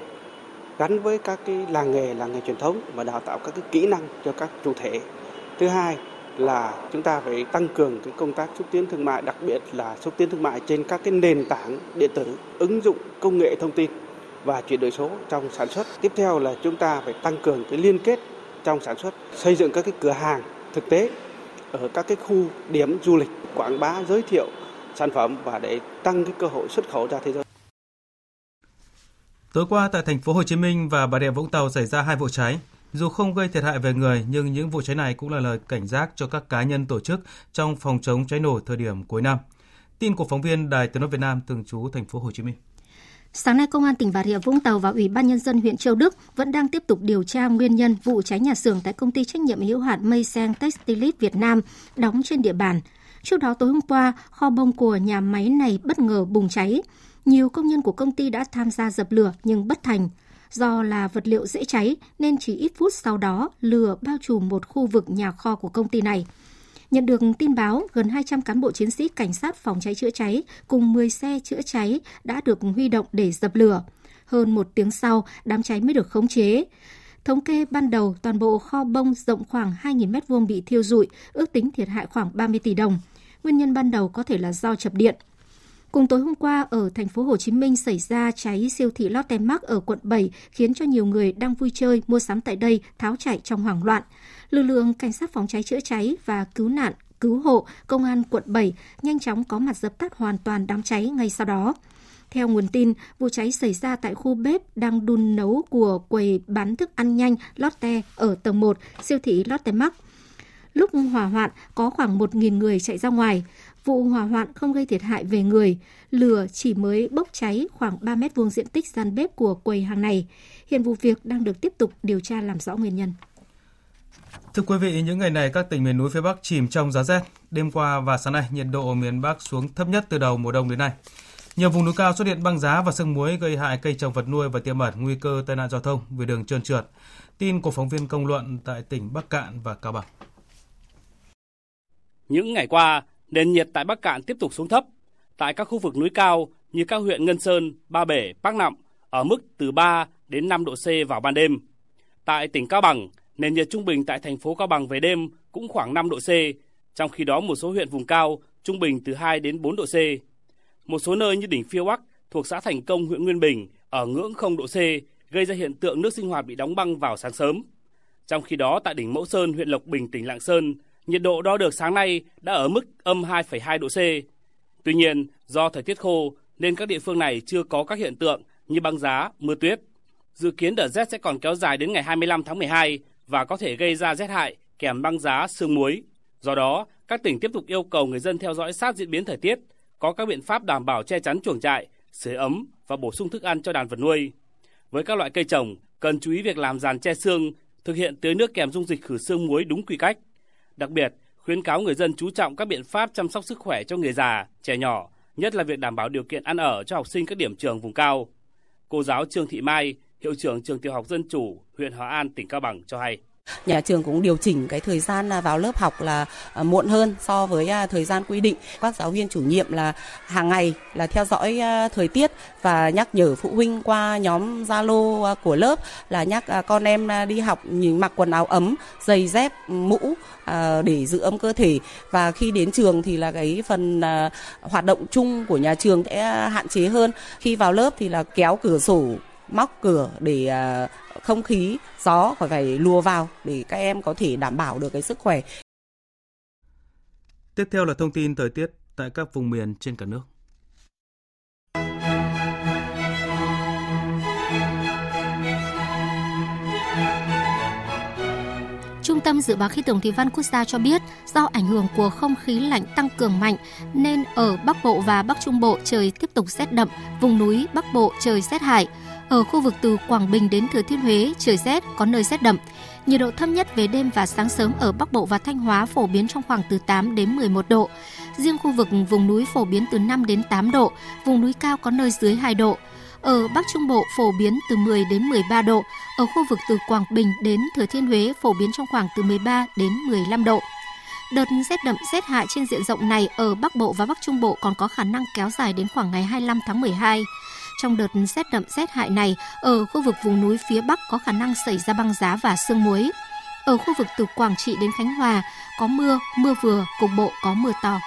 gắn với các cái làng nghề, làng nghề truyền thống và đào tạo các cái kỹ năng cho các chủ thể Thứ hai là chúng ta phải tăng cường cái công tác xúc tiến thương mại, đặc biệt là xúc tiến thương mại trên các cái nền tảng điện tử, ứng dụng công nghệ thông tin và chuyển đổi số trong sản xuất. Tiếp theo là chúng ta phải tăng cường cái liên kết trong sản xuất, xây dựng các cái cửa hàng thực tế ở các cái khu điểm du lịch, quảng bá giới thiệu sản phẩm và để tăng cái cơ hội xuất khẩu ra thế giới. Tối qua tại thành phố Hồ Chí Minh và Bà Rịa Vũng Tàu xảy ra hai vụ cháy. Dù không gây thiệt hại về người, nhưng những vụ cháy này cũng là lời cảnh giác cho các cá nhân tổ chức trong phòng chống cháy nổ thời điểm cuối năm. Tin của phóng viên Đài Tiếng nói Việt Nam thường trú thành phố Hồ Chí Minh. Sáng nay, Công an tỉnh Bà Rịa Vũng Tàu và Ủy ban Nhân dân huyện Châu Đức vẫn đang tiếp tục điều tra nguyên nhân vụ cháy nhà xưởng tại công ty trách nhiệm hữu hạn Mây Sen Textilis Việt Nam đóng trên địa bàn. Trước đó tối hôm qua, kho bông của nhà máy này bất ngờ bùng cháy. Nhiều công nhân của công ty đã tham gia dập lửa nhưng bất thành. Do là vật liệu dễ cháy nên chỉ ít phút sau đó lửa bao trùm một khu vực nhà kho của công ty này. Nhận được tin báo, gần 200 cán bộ chiến sĩ cảnh sát phòng cháy chữa cháy cùng 10 xe chữa cháy đã được huy động để dập lửa. Hơn một tiếng sau, đám cháy mới được khống chế. Thống kê ban đầu, toàn bộ kho bông rộng khoảng 2.000 m2 bị thiêu rụi, ước tính thiệt hại khoảng 30 tỷ đồng. Nguyên nhân ban đầu có thể là do chập điện. Cùng tối hôm qua ở thành phố Hồ Chí Minh xảy ra cháy siêu thị Lotte Mart ở quận 7 khiến cho nhiều người đang vui chơi mua sắm tại đây tháo chạy trong hoảng loạn. Lực lượng cảnh sát phòng cháy chữa cháy và cứu nạn cứu hộ công an quận 7 nhanh chóng có mặt dập tắt hoàn toàn đám cháy ngay sau đó. Theo nguồn tin, vụ cháy xảy ra tại khu bếp đang đun nấu của quầy bán thức ăn nhanh Lotte ở tầng 1, siêu thị Lotte Mart. Lúc hỏa hoạn, có khoảng 1.000 người chạy ra ngoài. Vụ hỏa hoạn không gây thiệt hại về người, lửa chỉ mới bốc cháy khoảng 3 mét vuông diện tích gian bếp của quầy hàng này. Hiện vụ việc đang được tiếp tục điều tra làm rõ nguyên nhân. Thưa quý vị, những ngày này các tỉnh miền núi phía Bắc chìm trong giá rét. Đêm qua và sáng nay, nhiệt độ miền Bắc xuống thấp nhất từ đầu mùa đông đến nay. Nhiều vùng núi cao xuất hiện băng giá và sương muối gây hại cây trồng vật nuôi và tiềm ẩn nguy cơ tai nạn giao thông vì đường trơn trượt. Tin của phóng viên công luận tại tỉnh Bắc Cạn và Cao Bằng. Những ngày qua, nền nhiệt tại Bắc Cạn tiếp tục xuống thấp. Tại các khu vực núi cao như các huyện Ngân Sơn, Ba Bể, Bắc Nậm ở mức từ 3 đến 5 độ C vào ban đêm. Tại tỉnh Cao Bằng, nền nhiệt trung bình tại thành phố Cao Bằng về đêm cũng khoảng 5 độ C, trong khi đó một số huyện vùng cao trung bình từ 2 đến 4 độ C. Một số nơi như đỉnh Phiêu Bắc thuộc xã Thành Công, huyện Nguyên Bình ở ngưỡng 0 độ C, gây ra hiện tượng nước sinh hoạt bị đóng băng vào sáng sớm. Trong khi đó tại đỉnh Mẫu Sơn, huyện Lộc Bình, tỉnh Lạng Sơn, nhiệt độ đo được sáng nay đã ở mức âm 2,2 độ C. Tuy nhiên, do thời tiết khô nên các địa phương này chưa có các hiện tượng như băng giá, mưa tuyết. Dự kiến đợt rét sẽ còn kéo dài đến ngày 25 tháng 12 và có thể gây ra rét hại kèm băng giá, sương muối. Do đó, các tỉnh tiếp tục yêu cầu người dân theo dõi sát diễn biến thời tiết, có các biện pháp đảm bảo che chắn chuồng trại, sưởi ấm và bổ sung thức ăn cho đàn vật nuôi. Với các loại cây trồng, cần chú ý việc làm giàn che xương, thực hiện tưới nước kèm dung dịch khử xương muối đúng quy cách. Đặc biệt, khuyến cáo người dân chú trọng các biện pháp chăm sóc sức khỏe cho người già, trẻ nhỏ nhất là việc đảm bảo điều kiện ăn ở cho học sinh các điểm trường vùng cao. Cô giáo Trương Thị Mai, hiệu trưởng trường tiểu học Dân Chủ, huyện Hòa An, tỉnh Cao Bằng cho hay. Nhà trường cũng điều chỉnh cái thời gian à, vào lớp học là à, muộn hơn so với à, thời gian quy định. Các giáo viên chủ nhiệm là hàng ngày là theo dõi thời tiết và nhắc nhở phụ huynh qua nhóm Zalo của lớp là nhắc con em đi học mặc quần áo ấm, giày dép, mũ để giữ ấm cơ thể và khi đến trường thì là cái phần hoạt động chung của nhà trường sẽ hạn chế hơn. Khi vào lớp thì là kéo cửa sổ móc cửa để không khí gió khỏi phải lùa vào để các em có thể đảm bảo được cái sức khỏe. Tiếp theo là thông tin thời tiết tại các vùng miền trên cả nước. Trung tâm Dự báo Khí tượng Thủy văn Quốc gia cho biết, do ảnh hưởng của không khí lạnh tăng cường mạnh nên ở Bắc Bộ và Bắc Trung Bộ trời tiếp tục rét đậm, vùng núi Bắc Bộ trời rét hại. Ở khu vực từ Quảng Bình đến Thừa Thiên Huế, trời rét, có nơi rét đậm. Nhiệt độ thấp nhất về đêm và sáng sớm ở Bắc Bộ và Thanh Hóa phổ biến trong khoảng từ 8 đến 11 độ. Riêng khu vực vùng núi phổ biến từ 5 đến 8 độ, vùng núi cao có nơi dưới 2 độ. Ở Bắc Trung Bộ phổ biến từ 10 đến 13 độ, ở khu vực từ Quảng Bình đến Thừa Thiên Huế phổ biến trong khoảng từ 13 đến 15 độ. Đợt rét đậm rét hại trên diện rộng này ở Bắc Bộ và Bắc Trung Bộ còn có khả năng kéo dài đến khoảng ngày 25 tháng 12. Trong đợt rét đậm rét hại này, ở khu vực vùng núi phía Bắc có khả năng xảy ra băng giá và sương muối. Ở khu vực từ Quảng Trị đến Khánh Hòa có mưa, mưa vừa, cục bộ có mưa to.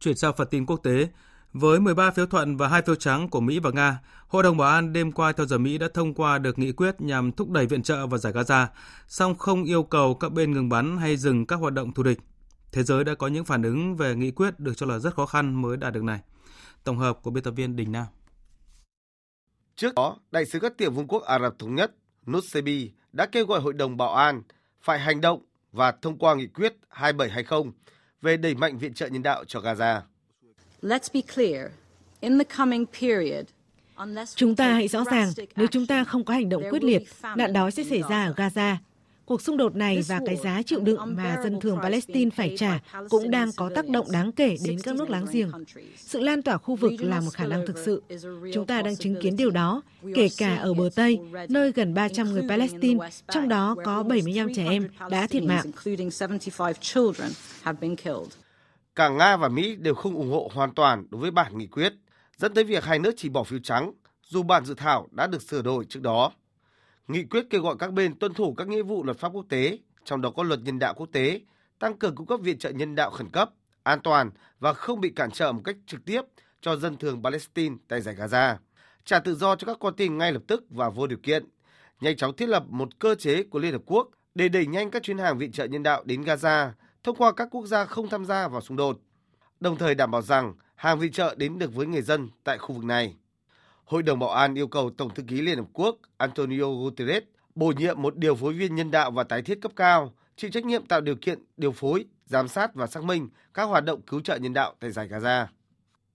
Chuyển sang phần tin quốc tế, với 13 phiếu thuận và 2 phiếu trắng của Mỹ và Nga, Hội đồng Bảo an đêm qua theo giờ Mỹ đã thông qua được nghị quyết nhằm thúc đẩy viện trợ vào giải Gaza, song không yêu cầu các bên ngừng bắn hay dừng các hoạt động thù địch. Thế giới đã có những phản ứng về nghị quyết được cho là rất khó khăn mới đạt được này. Tổng hợp của biên tập viên Đình Nam. Trước đó, Đại sứ các tiểu vương quốc Ả Rập Thống Nhất Nussebi đã kêu gọi Hội đồng Bảo an phải hành động và thông qua nghị quyết 2720 về đẩy mạnh viện trợ nhân đạo cho Gaza. Let's be clear. In the coming period, Chúng ta hãy rõ ràng, nếu chúng ta không có hành động quyết liệt, nạn đói sẽ xảy ra ở Gaza. Cuộc xung đột này và cái giá chịu đựng mà dân thường Palestine phải trả cũng đang có tác động đáng kể đến các nước láng giềng. Sự lan tỏa khu vực là một khả năng thực sự. Chúng ta đang chứng kiến điều đó, kể cả ở bờ Tây, nơi gần 300 người Palestine, trong đó có 75 trẻ em đã thiệt mạng. Cả Nga và Mỹ đều không ủng hộ hoàn toàn đối với bản nghị quyết, dẫn tới việc hai nước chỉ bỏ phiếu trắng, dù bản dự thảo đã được sửa đổi trước đó. Nghị quyết kêu gọi các bên tuân thủ các nghĩa vụ luật pháp quốc tế, trong đó có luật nhân đạo quốc tế, tăng cường cung cấp viện trợ nhân đạo khẩn cấp, an toàn và không bị cản trở một cách trực tiếp cho dân thường Palestine tại giải Gaza, trả tự do cho các con tin ngay lập tức và vô điều kiện, nhanh chóng thiết lập một cơ chế của Liên Hợp Quốc để đẩy nhanh các chuyến hàng viện trợ nhân đạo đến Gaza thông qua các quốc gia không tham gia vào xung đột, đồng thời đảm bảo rằng hàng viện trợ đến được với người dân tại khu vực này. Hội đồng Bảo an yêu cầu Tổng thư ký Liên Hợp Quốc Antonio Guterres bổ nhiệm một điều phối viên nhân đạo và tái thiết cấp cao, chịu trách nhiệm tạo điều kiện điều phối, giám sát và xác minh các hoạt động cứu trợ nhân đạo tại giải Gaza.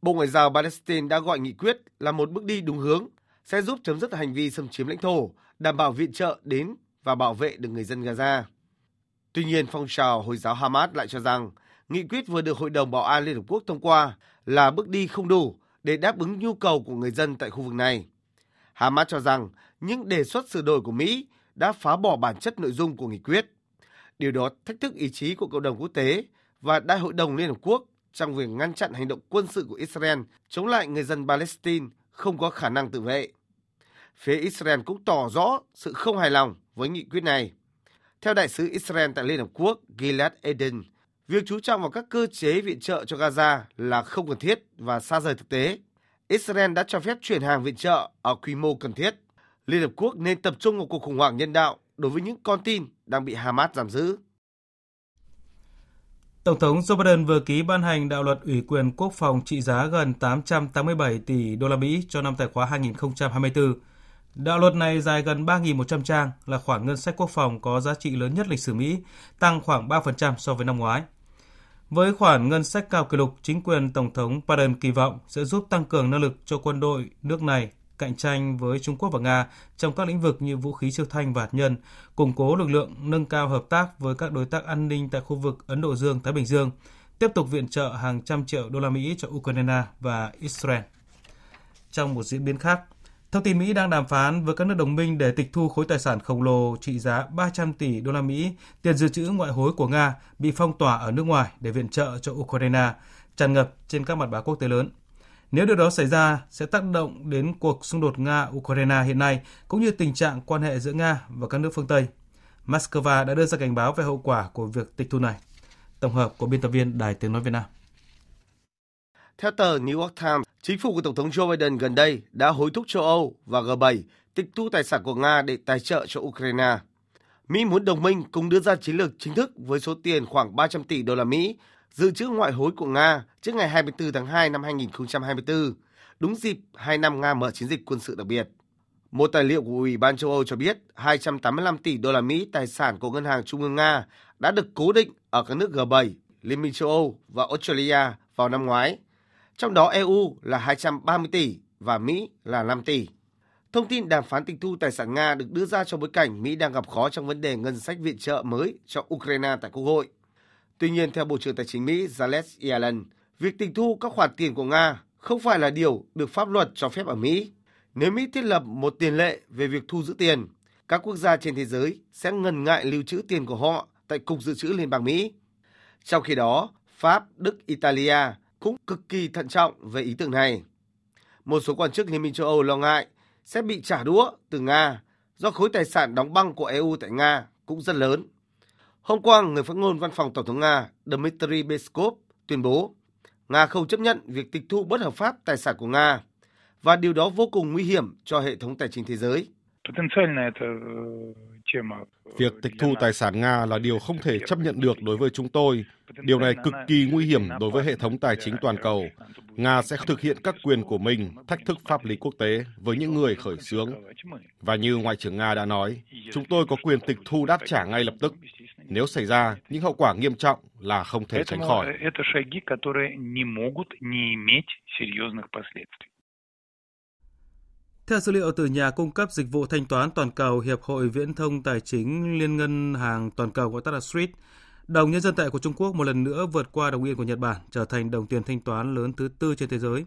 Bộ Ngoại giao Palestine đã gọi nghị quyết là một bước đi đúng hướng, sẽ giúp chấm dứt hành vi xâm chiếm lãnh thổ, đảm bảo viện trợ đến và bảo vệ được người dân Gaza. Tuy nhiên, phong trào Hồi giáo Hamas lại cho rằng nghị quyết vừa được Hội đồng Bảo an Liên Hợp Quốc thông qua là bước đi không đủ để đáp ứng nhu cầu của người dân tại khu vực này. Hamas cho rằng những đề xuất sửa đổi của Mỹ đã phá bỏ bản chất nội dung của nghị quyết. Điều đó thách thức ý chí của cộng đồng quốc tế và Đại hội đồng Liên Hợp Quốc trong việc ngăn chặn hành động quân sự của Israel chống lại người dân Palestine không có khả năng tự vệ. Phía Israel cũng tỏ rõ sự không hài lòng với nghị quyết này. Theo đại sứ Israel tại Liên Hợp Quốc Gilad Eden, việc chú trọng vào các cơ chế viện trợ cho Gaza là không cần thiết và xa rời thực tế. Israel đã cho phép chuyển hàng viện trợ ở quy mô cần thiết. Liên Hợp Quốc nên tập trung vào cuộc khủng hoảng nhân đạo đối với những con tin đang bị Hamas giam giữ. Tổng thống Joe Biden vừa ký ban hành đạo luật ủy quyền quốc phòng trị giá gần 887 tỷ đô la Mỹ cho năm tài khoá 2024. Đạo luật này dài gần 3.100 trang, là khoản ngân sách quốc phòng có giá trị lớn nhất lịch sử Mỹ, tăng khoảng 3% so với năm ngoái. Với khoản ngân sách cao kỷ lục, chính quyền Tổng thống Biden kỳ vọng sẽ giúp tăng cường năng lực cho quân đội nước này cạnh tranh với Trung Quốc và Nga trong các lĩnh vực như vũ khí siêu thanh và hạt nhân, củng cố lực lượng, nâng cao hợp tác với các đối tác an ninh tại khu vực Ấn Độ Dương, Thái Bình Dương, tiếp tục viện trợ hàng trăm triệu đô la Mỹ cho Ukraine và Israel. Trong một diễn biến khác, Thông tin Mỹ đang đàm phán với các nước đồng minh để tịch thu khối tài sản khổng lồ trị giá 300 tỷ đô la Mỹ, tiền dự trữ ngoại hối của Nga bị phong tỏa ở nước ngoài để viện trợ cho Ukraine, tràn ngập trên các mặt báo quốc tế lớn. Nếu điều đó xảy ra, sẽ tác động đến cuộc xung đột Nga-Ukraine hiện nay, cũng như tình trạng quan hệ giữa Nga và các nước phương Tây. Moscow đã đưa ra cảnh báo về hậu quả của việc tịch thu này. Tổng hợp của biên tập viên Đài Tiếng Nói Việt Nam. Theo tờ New York Times, chính phủ của Tổng thống Joe Biden gần đây đã hối thúc châu Âu và G7 tịch thu tài sản của Nga để tài trợ cho Ukraine. Mỹ muốn đồng minh cùng đưa ra chiến lược chính thức với số tiền khoảng 300 tỷ đô la Mỹ dự trữ ngoại hối của Nga trước ngày 24 tháng 2 năm 2024, đúng dịp 2 năm Nga mở chiến dịch quân sự đặc biệt. Một tài liệu của Ủy ban châu Âu cho biết 285 tỷ đô la Mỹ tài sản của Ngân hàng Trung ương Nga đã được cố định ở các nước G7, Liên minh châu Âu và Australia vào năm ngoái trong đó EU là 230 tỷ và Mỹ là 5 tỷ. Thông tin đàm phán tịch thu tài sản Nga được đưa ra trong bối cảnh Mỹ đang gặp khó trong vấn đề ngân sách viện trợ mới cho Ukraine tại Quốc hội. Tuy nhiên, theo Bộ trưởng Tài chính Mỹ Janet Yellen, việc tịch thu các khoản tiền của Nga không phải là điều được pháp luật cho phép ở Mỹ. Nếu Mỹ thiết lập một tiền lệ về việc thu giữ tiền, các quốc gia trên thế giới sẽ ngần ngại lưu trữ tiền của họ tại Cục Dự trữ Liên bang Mỹ. Trong khi đó, Pháp, Đức, Italia cũng cực kỳ thận trọng về ý tưởng này. Một số quan chức Liên minh châu Âu lo ngại sẽ bị trả đũa từ Nga do khối tài sản đóng băng của EU tại Nga cũng rất lớn. Hôm qua, người phát ngôn văn phòng Tổng thống Nga Dmitry Peskov tuyên bố Nga không chấp nhận việc tịch thu bất hợp pháp tài sản của Nga và điều đó vô cùng nguy hiểm cho hệ thống tài chính thế giới. Việc tịch thu tài sản Nga là điều không thể chấp nhận được đối với chúng tôi. Điều này cực kỳ nguy hiểm đối với hệ thống tài chính toàn cầu. Nga sẽ thực hiện các quyền của mình, thách thức pháp lý quốc tế với những người khởi xướng. Và như Ngoại trưởng Nga đã nói, chúng tôi có quyền tịch thu đáp trả ngay lập tức. Nếu xảy ra, những hậu quả nghiêm trọng là không thể tránh khỏi. Theo dữ liệu từ nhà cung cấp dịch vụ thanh toán toàn cầu Hiệp hội Viễn thông Tài chính Liên ngân hàng toàn cầu gọi tắt là SWIFT, đồng nhân dân tệ của Trung Quốc một lần nữa vượt qua đồng yên của Nhật Bản, trở thành đồng tiền thanh toán lớn thứ tư trên thế giới.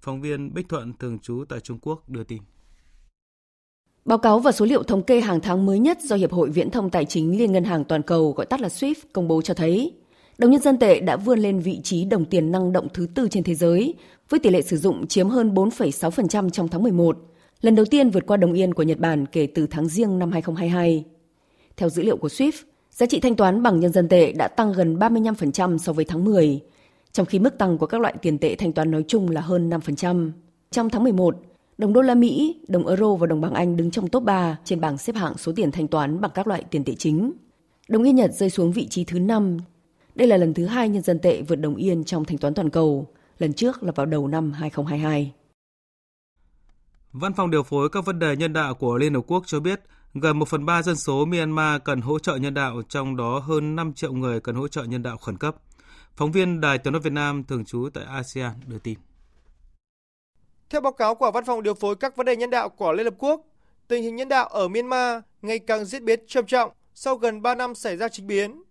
Phóng viên Bích Thuận thường trú tại Trung Quốc đưa tin. Báo cáo và số liệu thống kê hàng tháng mới nhất do Hiệp hội Viễn thông Tài chính Liên ngân hàng toàn cầu gọi tắt là SWIFT công bố cho thấy, đồng nhân dân tệ đã vươn lên vị trí đồng tiền năng động thứ tư trên thế giới, với tỷ lệ sử dụng chiếm hơn 4,6% trong tháng 11, lần đầu tiên vượt qua đồng yên của Nhật Bản kể từ tháng riêng năm 2022. Theo dữ liệu của SWIFT, giá trị thanh toán bằng nhân dân tệ đã tăng gần 35% so với tháng 10, trong khi mức tăng của các loại tiền tệ thanh toán nói chung là hơn 5%. Trong tháng 11, đồng đô la Mỹ, đồng euro và đồng bảng Anh đứng trong top 3 trên bảng xếp hạng số tiền thanh toán bằng các loại tiền tệ chính. Đồng yên Nhật rơi xuống vị trí thứ 5. Đây là lần thứ hai nhân dân tệ vượt đồng yên trong thanh toán toàn cầu, lần trước là vào đầu năm 2022. Văn phòng điều phối các vấn đề nhân đạo của Liên Hợp Quốc cho biết gần 1 phần 3 dân số Myanmar cần hỗ trợ nhân đạo, trong đó hơn 5 triệu người cần hỗ trợ nhân đạo khẩn cấp. Phóng viên Đài Tiếng nói Việt Nam thường trú tại ASEAN đưa tin. Theo báo cáo của Văn phòng điều phối các vấn đề nhân đạo của Liên Hợp Quốc, tình hình nhân đạo ở Myanmar ngày càng diễn biến trầm trọng sau gần 3 năm xảy ra chính biến.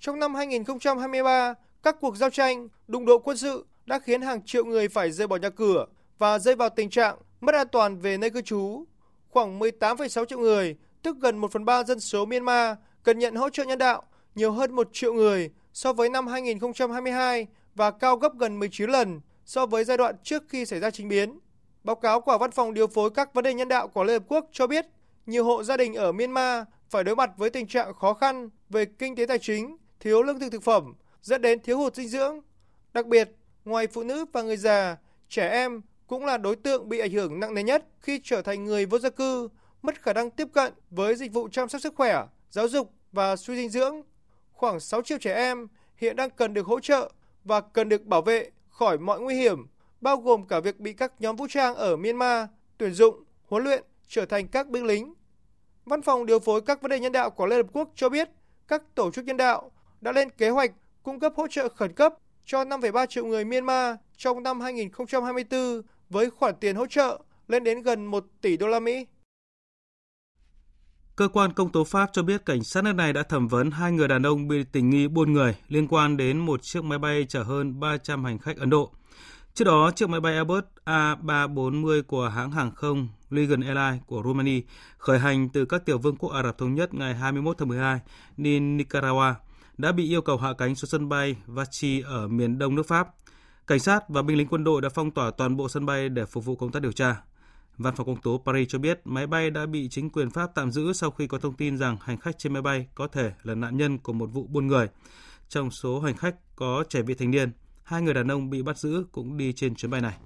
Trong năm 2023, các cuộc giao tranh, đụng độ quân sự đã khiến hàng triệu người phải rời bỏ nhà cửa và rơi vào tình trạng mất an toàn về nơi cư trú. Khoảng 18,6 triệu người, tức gần 1 phần 3 dân số Myanmar, cần nhận hỗ trợ nhân đạo, nhiều hơn 1 triệu người so với năm 2022 và cao gấp gần 19 lần so với giai đoạn trước khi xảy ra chính biến. Báo cáo của Văn phòng điều phối các vấn đề nhân đạo của Liên Hợp Quốc cho biết, nhiều hộ gia đình ở Myanmar phải đối mặt với tình trạng khó khăn về kinh tế tài chính, thiếu lương thực thực phẩm, dẫn đến thiếu hụt dinh dưỡng. Đặc biệt, ngoài phụ nữ và người già, trẻ em cũng là đối tượng bị ảnh hưởng nặng nề nhất khi trở thành người vô gia cư, mất khả năng tiếp cận với dịch vụ chăm sóc sức khỏe, giáo dục và suy dinh dưỡng. Khoảng 6 triệu trẻ em hiện đang cần được hỗ trợ và cần được bảo vệ khỏi mọi nguy hiểm, bao gồm cả việc bị các nhóm vũ trang ở Myanmar tuyển dụng, huấn luyện trở thành các binh lính. Văn phòng điều phối các vấn đề nhân đạo của Liên Hợp Quốc cho biết các tổ chức nhân đạo đã lên kế hoạch cung cấp hỗ trợ khẩn cấp cho 5,3 triệu người Myanmar trong năm 2024 với khoản tiền hỗ trợ lên đến gần 1 tỷ đô la Mỹ. Cơ quan công tố Pháp cho biết cảnh sát nước này đã thẩm vấn hai người đàn ông bị tình nghi buôn người liên quan đến một chiếc máy bay chở hơn 300 hành khách Ấn Độ. Trước đó, chiếc máy bay Airbus A340 của hãng hàng không Legion Airlines của Romania khởi hành từ các tiểu vương quốc Ả Rập Thống Nhất ngày 21 tháng 12 đi Nicaragua đã bị yêu cầu hạ cánh xuống sân bay Vachi ở miền đông nước Pháp. Cảnh sát và binh lính quân đội đã phong tỏa toàn bộ sân bay để phục vụ công tác điều tra. Văn phòng công tố Paris cho biết máy bay đã bị chính quyền Pháp tạm giữ sau khi có thông tin rằng hành khách trên máy bay có thể là nạn nhân của một vụ buôn người. Trong số hành khách có trẻ vị thành niên, hai người đàn ông bị bắt giữ cũng đi trên chuyến bay này.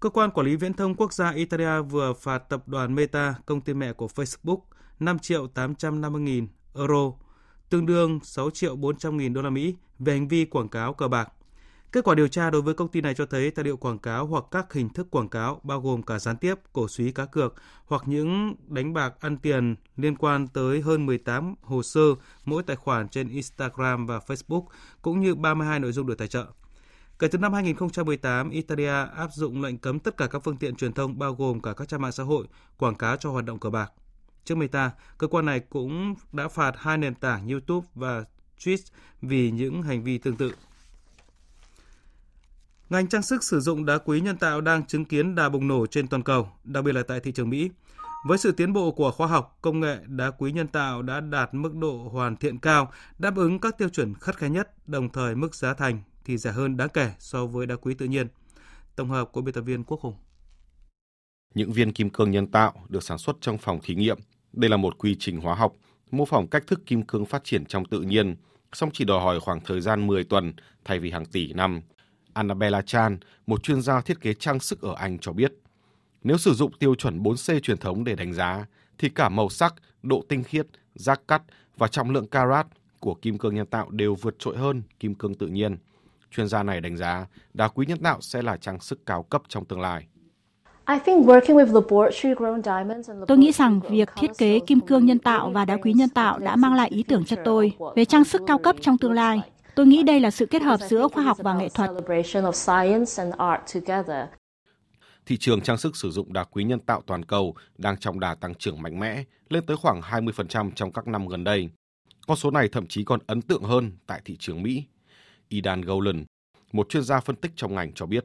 Cơ quan quản lý viễn thông quốc gia Italia vừa phạt tập đoàn Meta, công ty mẹ của Facebook, 5 triệu 850 nghìn euro, tương đương 6 triệu 400 nghìn đô la Mỹ về hành vi quảng cáo cờ bạc. Kết quả điều tra đối với công ty này cho thấy tài liệu quảng cáo hoặc các hình thức quảng cáo bao gồm cả gián tiếp, cổ suý cá cược hoặc những đánh bạc ăn tiền liên quan tới hơn 18 hồ sơ mỗi tài khoản trên Instagram và Facebook cũng như 32 nội dung được tài trợ. Kể từ năm 2018, Italia áp dụng lệnh cấm tất cả các phương tiện truyền thông bao gồm cả các trang mạng xã hội quảng cáo cho hoạt động cờ bạc. Trước Meta, cơ quan này cũng đã phạt hai nền tảng YouTube và Twitch vì những hành vi tương tự. Ngành trang sức sử dụng đá quý nhân tạo đang chứng kiến đà bùng nổ trên toàn cầu, đặc biệt là tại thị trường Mỹ. Với sự tiến bộ của khoa học, công nghệ, đá quý nhân tạo đã đạt mức độ hoàn thiện cao, đáp ứng các tiêu chuẩn khắt khe nhất, đồng thời mức giá thành thì rẻ hơn đáng kể so với đá quý tự nhiên. Tổng hợp của biên tập viên Quốc Hùng. Những viên kim cương nhân tạo được sản xuất trong phòng thí nghiệm. Đây là một quy trình hóa học, mô phỏng cách thức kim cương phát triển trong tự nhiên, song chỉ đòi hỏi khoảng thời gian 10 tuần thay vì hàng tỷ năm. Annabella Chan, một chuyên gia thiết kế trang sức ở Anh cho biết, nếu sử dụng tiêu chuẩn 4C truyền thống để đánh giá, thì cả màu sắc, độ tinh khiết, giác cắt và trọng lượng carat của kim cương nhân tạo đều vượt trội hơn kim cương tự nhiên. Chuyên gia này đánh giá đá quý nhân tạo sẽ là trang sức cao cấp trong tương lai. Tôi nghĩ rằng việc thiết kế kim cương nhân tạo và đá quý nhân tạo đã mang lại ý tưởng cho tôi về trang sức cao cấp trong tương lai. Tôi nghĩ đây là sự kết hợp giữa khoa học và nghệ thuật. Thị trường trang sức sử dụng đá quý nhân tạo toàn cầu đang trong đà tăng trưởng mạnh mẽ, lên tới khoảng 20% trong các năm gần đây. Con số này thậm chí còn ấn tượng hơn tại thị trường Mỹ. Idan Golan, một chuyên gia phân tích trong ngành cho biết.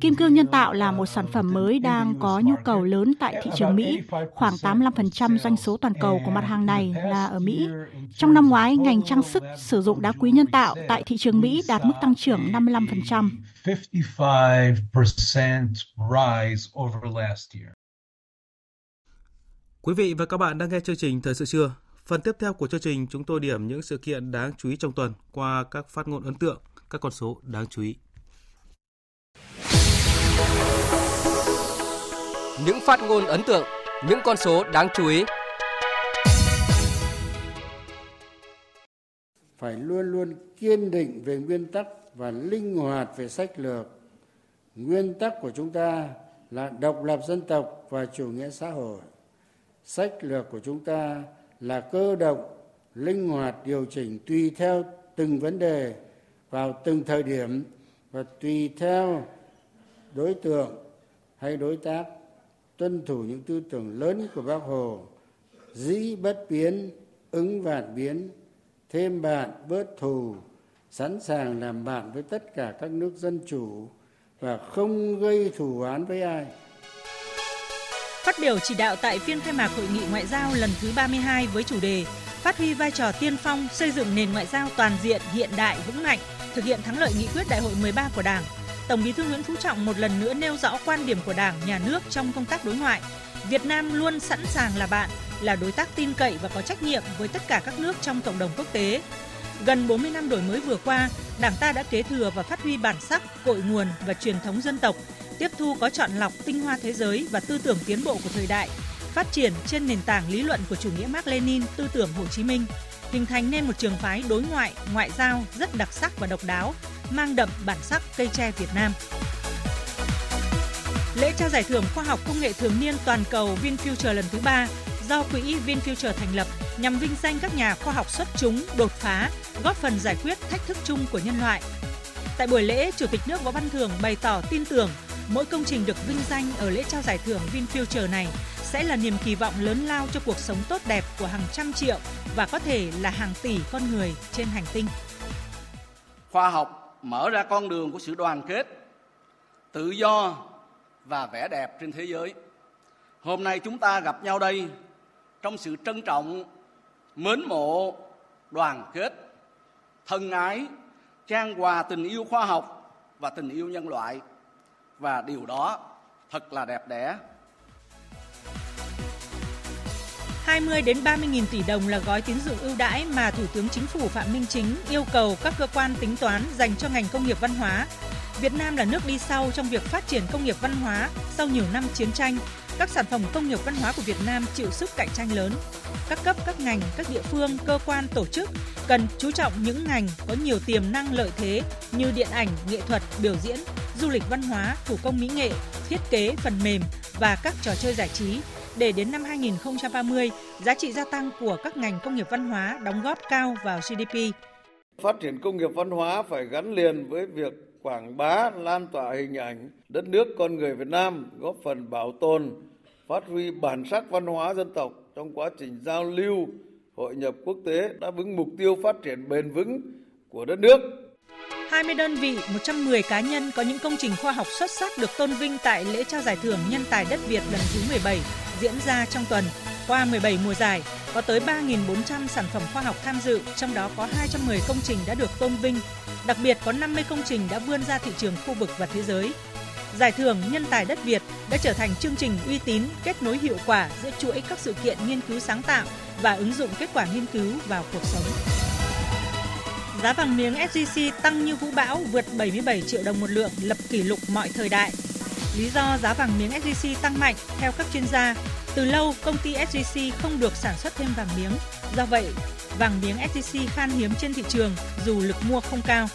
Kim cương nhân tạo là một sản phẩm mới đang có nhu cầu lớn tại thị trường Mỹ. Khoảng 85% doanh số toàn cầu của mặt hàng này là ở Mỹ. Trong năm ngoái, ngành trang sức sử dụng đá quý nhân tạo tại thị trường Mỹ đạt mức tăng trưởng 55%. Quý vị và các bạn đang nghe chương trình Thời sự trưa. Phần tiếp theo của chương trình chúng tôi điểm những sự kiện đáng chú ý trong tuần qua các phát ngôn ấn tượng các con số đáng chú ý. Những phát ngôn ấn tượng, những con số đáng chú ý. Phải luôn luôn kiên định về nguyên tắc và linh hoạt về sách lược. Nguyên tắc của chúng ta là độc lập dân tộc và chủ nghĩa xã hội. Sách lược của chúng ta là cơ động, linh hoạt điều chỉnh tùy theo từng vấn đề vào từng thời điểm và tùy theo đối tượng hay đối tác, tuân thủ những tư tưởng lớn của bác hồ, dĩ bất biến, ứng vạn biến, thêm bạn bớt thù, sẵn sàng làm bạn với tất cả các nước dân chủ và không gây thù oán với ai. Phát biểu chỉ đạo tại phiên khai mạc hội nghị ngoại giao lần thứ 32 với chủ đề Phát huy vai trò tiên phong xây dựng nền ngoại giao toàn diện, hiện đại, vững mạnh thực hiện thắng lợi nghị quyết đại hội 13 của Đảng, Tổng Bí thư Nguyễn Phú Trọng một lần nữa nêu rõ quan điểm của Đảng, Nhà nước trong công tác đối ngoại. Việt Nam luôn sẵn sàng là bạn, là đối tác tin cậy và có trách nhiệm với tất cả các nước trong cộng đồng quốc tế. Gần 40 năm đổi mới vừa qua, Đảng ta đã kế thừa và phát huy bản sắc, cội nguồn và truyền thống dân tộc, tiếp thu có chọn lọc tinh hoa thế giới và tư tưởng tiến bộ của thời đại, phát triển trên nền tảng lý luận của chủ nghĩa Mark Lenin, tư tưởng Hồ Chí Minh, hình thành nên một trường phái đối ngoại, ngoại giao rất đặc sắc và độc đáo, mang đậm bản sắc cây tre Việt Nam. Lễ trao giải thưởng khoa học công nghệ thường niên toàn cầu VinFuture lần thứ ba do quỹ VinFuture thành lập nhằm vinh danh các nhà khoa học xuất chúng, đột phá, góp phần giải quyết thách thức chung của nhân loại. Tại buổi lễ, Chủ tịch nước Võ Văn Thưởng bày tỏ tin tưởng mỗi công trình được vinh danh ở lễ trao giải thưởng VinFuture này sẽ là niềm kỳ vọng lớn lao cho cuộc sống tốt đẹp của hàng trăm triệu và có thể là hàng tỷ con người trên hành tinh. Khoa học mở ra con đường của sự đoàn kết, tự do và vẻ đẹp trên thế giới. Hôm nay chúng ta gặp nhau đây trong sự trân trọng, mến mộ, đoàn kết, thân ái, trang hòa tình yêu khoa học và tình yêu nhân loại. Và điều đó thật là đẹp đẽ. 20 đến 30 nghìn tỷ đồng là gói tín dụng ưu đãi mà Thủ tướng Chính phủ Phạm Minh Chính yêu cầu các cơ quan tính toán dành cho ngành công nghiệp văn hóa. Việt Nam là nước đi sau trong việc phát triển công nghiệp văn hóa sau nhiều năm chiến tranh. Các sản phẩm công nghiệp văn hóa của Việt Nam chịu sức cạnh tranh lớn. Các cấp, các ngành, các địa phương, cơ quan, tổ chức cần chú trọng những ngành có nhiều tiềm năng lợi thế như điện ảnh, nghệ thuật, biểu diễn, du lịch văn hóa, thủ công mỹ nghệ, thiết kế, phần mềm và các trò chơi giải trí để đến năm 2030, giá trị gia tăng của các ngành công nghiệp văn hóa đóng góp cao vào GDP. Phát triển công nghiệp văn hóa phải gắn liền với việc quảng bá, lan tỏa hình ảnh đất nước con người Việt Nam, góp phần bảo tồn, phát huy bản sắc văn hóa dân tộc trong quá trình giao lưu, hội nhập quốc tế đáp ứng mục tiêu phát triển bền vững của đất nước. 20 đơn vị, 110 cá nhân có những công trình khoa học xuất sắc được tôn vinh tại lễ trao giải thưởng Nhân tài đất Việt lần thứ 17 diễn ra trong tuần. Qua 17 mùa giải, có tới 3.400 sản phẩm khoa học tham dự, trong đó có 210 công trình đã được tôn vinh. Đặc biệt có 50 công trình đã vươn ra thị trường khu vực và thế giới. Giải thưởng Nhân tài đất Việt đã trở thành chương trình uy tín, kết nối hiệu quả giữa chuỗi các sự kiện nghiên cứu sáng tạo và ứng dụng kết quả nghiên cứu vào cuộc sống. Giá vàng miếng SJC tăng như vũ bão vượt 77 triệu đồng một lượng, lập kỷ lục mọi thời đại. Lý do giá vàng miếng SJC tăng mạnh theo các chuyên gia, từ lâu công ty SJC không được sản xuất thêm vàng miếng. Do vậy, vàng miếng SJC khan hiếm trên thị trường dù lực mua không cao.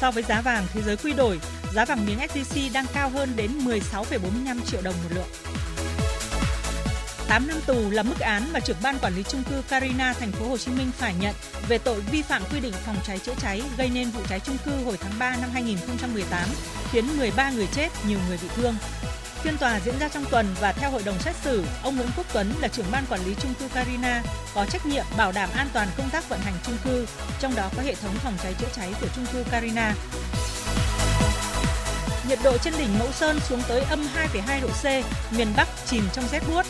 So với giá vàng thế giới quy đổi, giá vàng miếng SJC đang cao hơn đến 16,45 triệu đồng một lượng. 8 năm tù là mức án mà trưởng ban quản lý chung cư Carina thành phố Hồ Chí Minh phải nhận về tội vi phạm quy định phòng cháy chữa cháy gây nên vụ cháy chung cư hồi tháng 3 năm 2018 khiến 13 người chết, nhiều người bị thương. Phiên tòa diễn ra trong tuần và theo hội đồng xét xử, ông Nguyễn Quốc Tuấn là trưởng ban quản lý chung cư Carina có trách nhiệm bảo đảm an toàn công tác vận hành chung cư, trong đó có hệ thống phòng cháy chữa cháy của chung cư Carina. Nhiệt độ trên đỉnh Mẫu Sơn xuống tới âm 2,2 độ C, miền Bắc chìm trong rét buốt.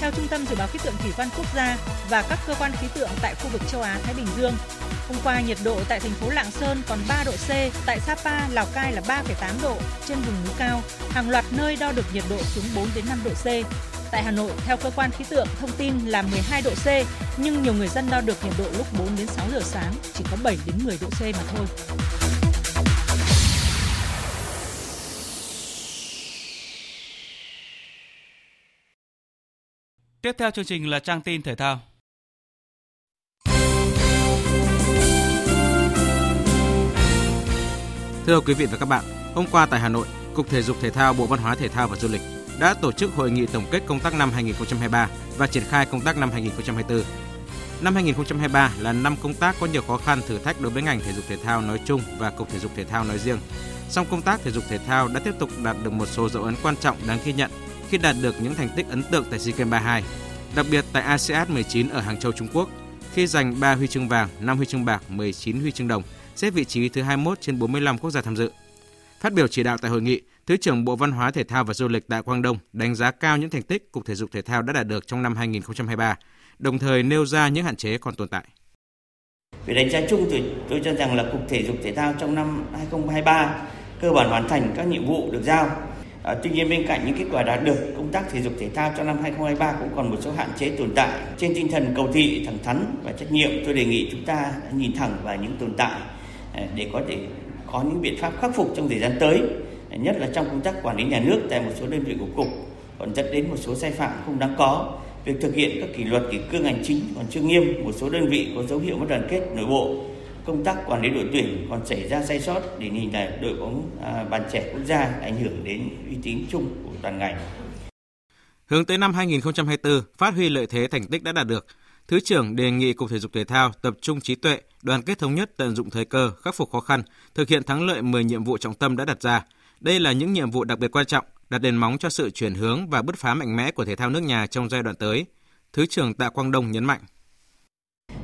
Theo Trung tâm Dự báo Khí tượng Thủy văn Quốc gia và các cơ quan khí tượng tại khu vực châu Á Thái Bình Dương, hôm qua nhiệt độ tại thành phố Lạng Sơn còn 3 độ C, tại Sapa, Lào Cai là 3,8 độ trên vùng núi cao, hàng loạt nơi đo được nhiệt độ xuống 4 đến 5 độ C. Tại Hà Nội, theo cơ quan khí tượng thông tin là 12 độ C, nhưng nhiều người dân đo được nhiệt độ lúc 4 đến 6 giờ sáng chỉ có 7 đến 10 độ C mà thôi. Tiếp theo chương trình là trang tin thể thao. Thưa quý vị và các bạn, hôm qua tại Hà Nội, Cục Thể dục Thể thao Bộ Văn hóa Thể thao và Du lịch đã tổ chức hội nghị tổng kết công tác năm 2023 và triển khai công tác năm 2024. Năm 2023 là năm công tác có nhiều khó khăn thử thách đối với ngành thể dục thể thao nói chung và Cục Thể dục Thể thao nói riêng. Song công tác thể dục thể thao đã tiếp tục đạt được một số dấu ấn quan trọng đáng ghi nhận khi đạt được những thành tích ấn tượng tại SEA Games 32, đặc biệt tại ASEAN 19 ở Hàng Châu, Trung Quốc, khi giành 3 huy chương vàng, 5 huy chương bạc, 19 huy chương đồng, xếp vị trí thứ 21 trên 45 quốc gia tham dự. Phát biểu chỉ đạo tại hội nghị, Thứ trưởng Bộ Văn hóa Thể thao và Du lịch Tạ Quang Đông đánh giá cao những thành tích Cục Thể dục Thể thao đã đạt được trong năm 2023, đồng thời nêu ra những hạn chế còn tồn tại. Về đánh giá chung thì tôi cho rằng là Cục Thể dục Thể thao trong năm 2023 cơ bản hoàn thành các nhiệm vụ được giao À, tuy nhiên bên cạnh những kết quả đạt được, công tác thể dục thể thao trong năm 2023 cũng còn một số hạn chế tồn tại. Trên tinh thần cầu thị, thẳng thắn và trách nhiệm, tôi đề nghị chúng ta nhìn thẳng vào những tồn tại ờ, để có thể có những biện pháp khắc phục trong thời gian tới, ờ, nhất là trong công tác quản lý nhà nước tại một số đơn vị của cục còn dẫn đến một số sai phạm không đáng có. Việc thực hiện các kỷ luật kỷ cương hành chính còn chưa nghiêm, một số đơn vị có dấu hiệu mất đoàn kết nội bộ công tác quản lý đội tuyển còn xảy ra sai sót để hình là đội bóng à, bàn trẻ quốc gia ảnh hưởng đến uy tín chung của toàn ngành. Hướng tới năm 2024, phát huy lợi thế thành tích đã đạt được, Thứ trưởng đề nghị Cục Thể dục Thể thao tập trung trí tuệ, đoàn kết thống nhất tận dụng thời cơ, khắc phục khó khăn, thực hiện thắng lợi 10 nhiệm vụ trọng tâm đã đặt ra. Đây là những nhiệm vụ đặc biệt quan trọng, đặt nền móng cho sự chuyển hướng và bứt phá mạnh mẽ của thể thao nước nhà trong giai đoạn tới. Thứ trưởng Tạ Quang Đông nhấn mạnh.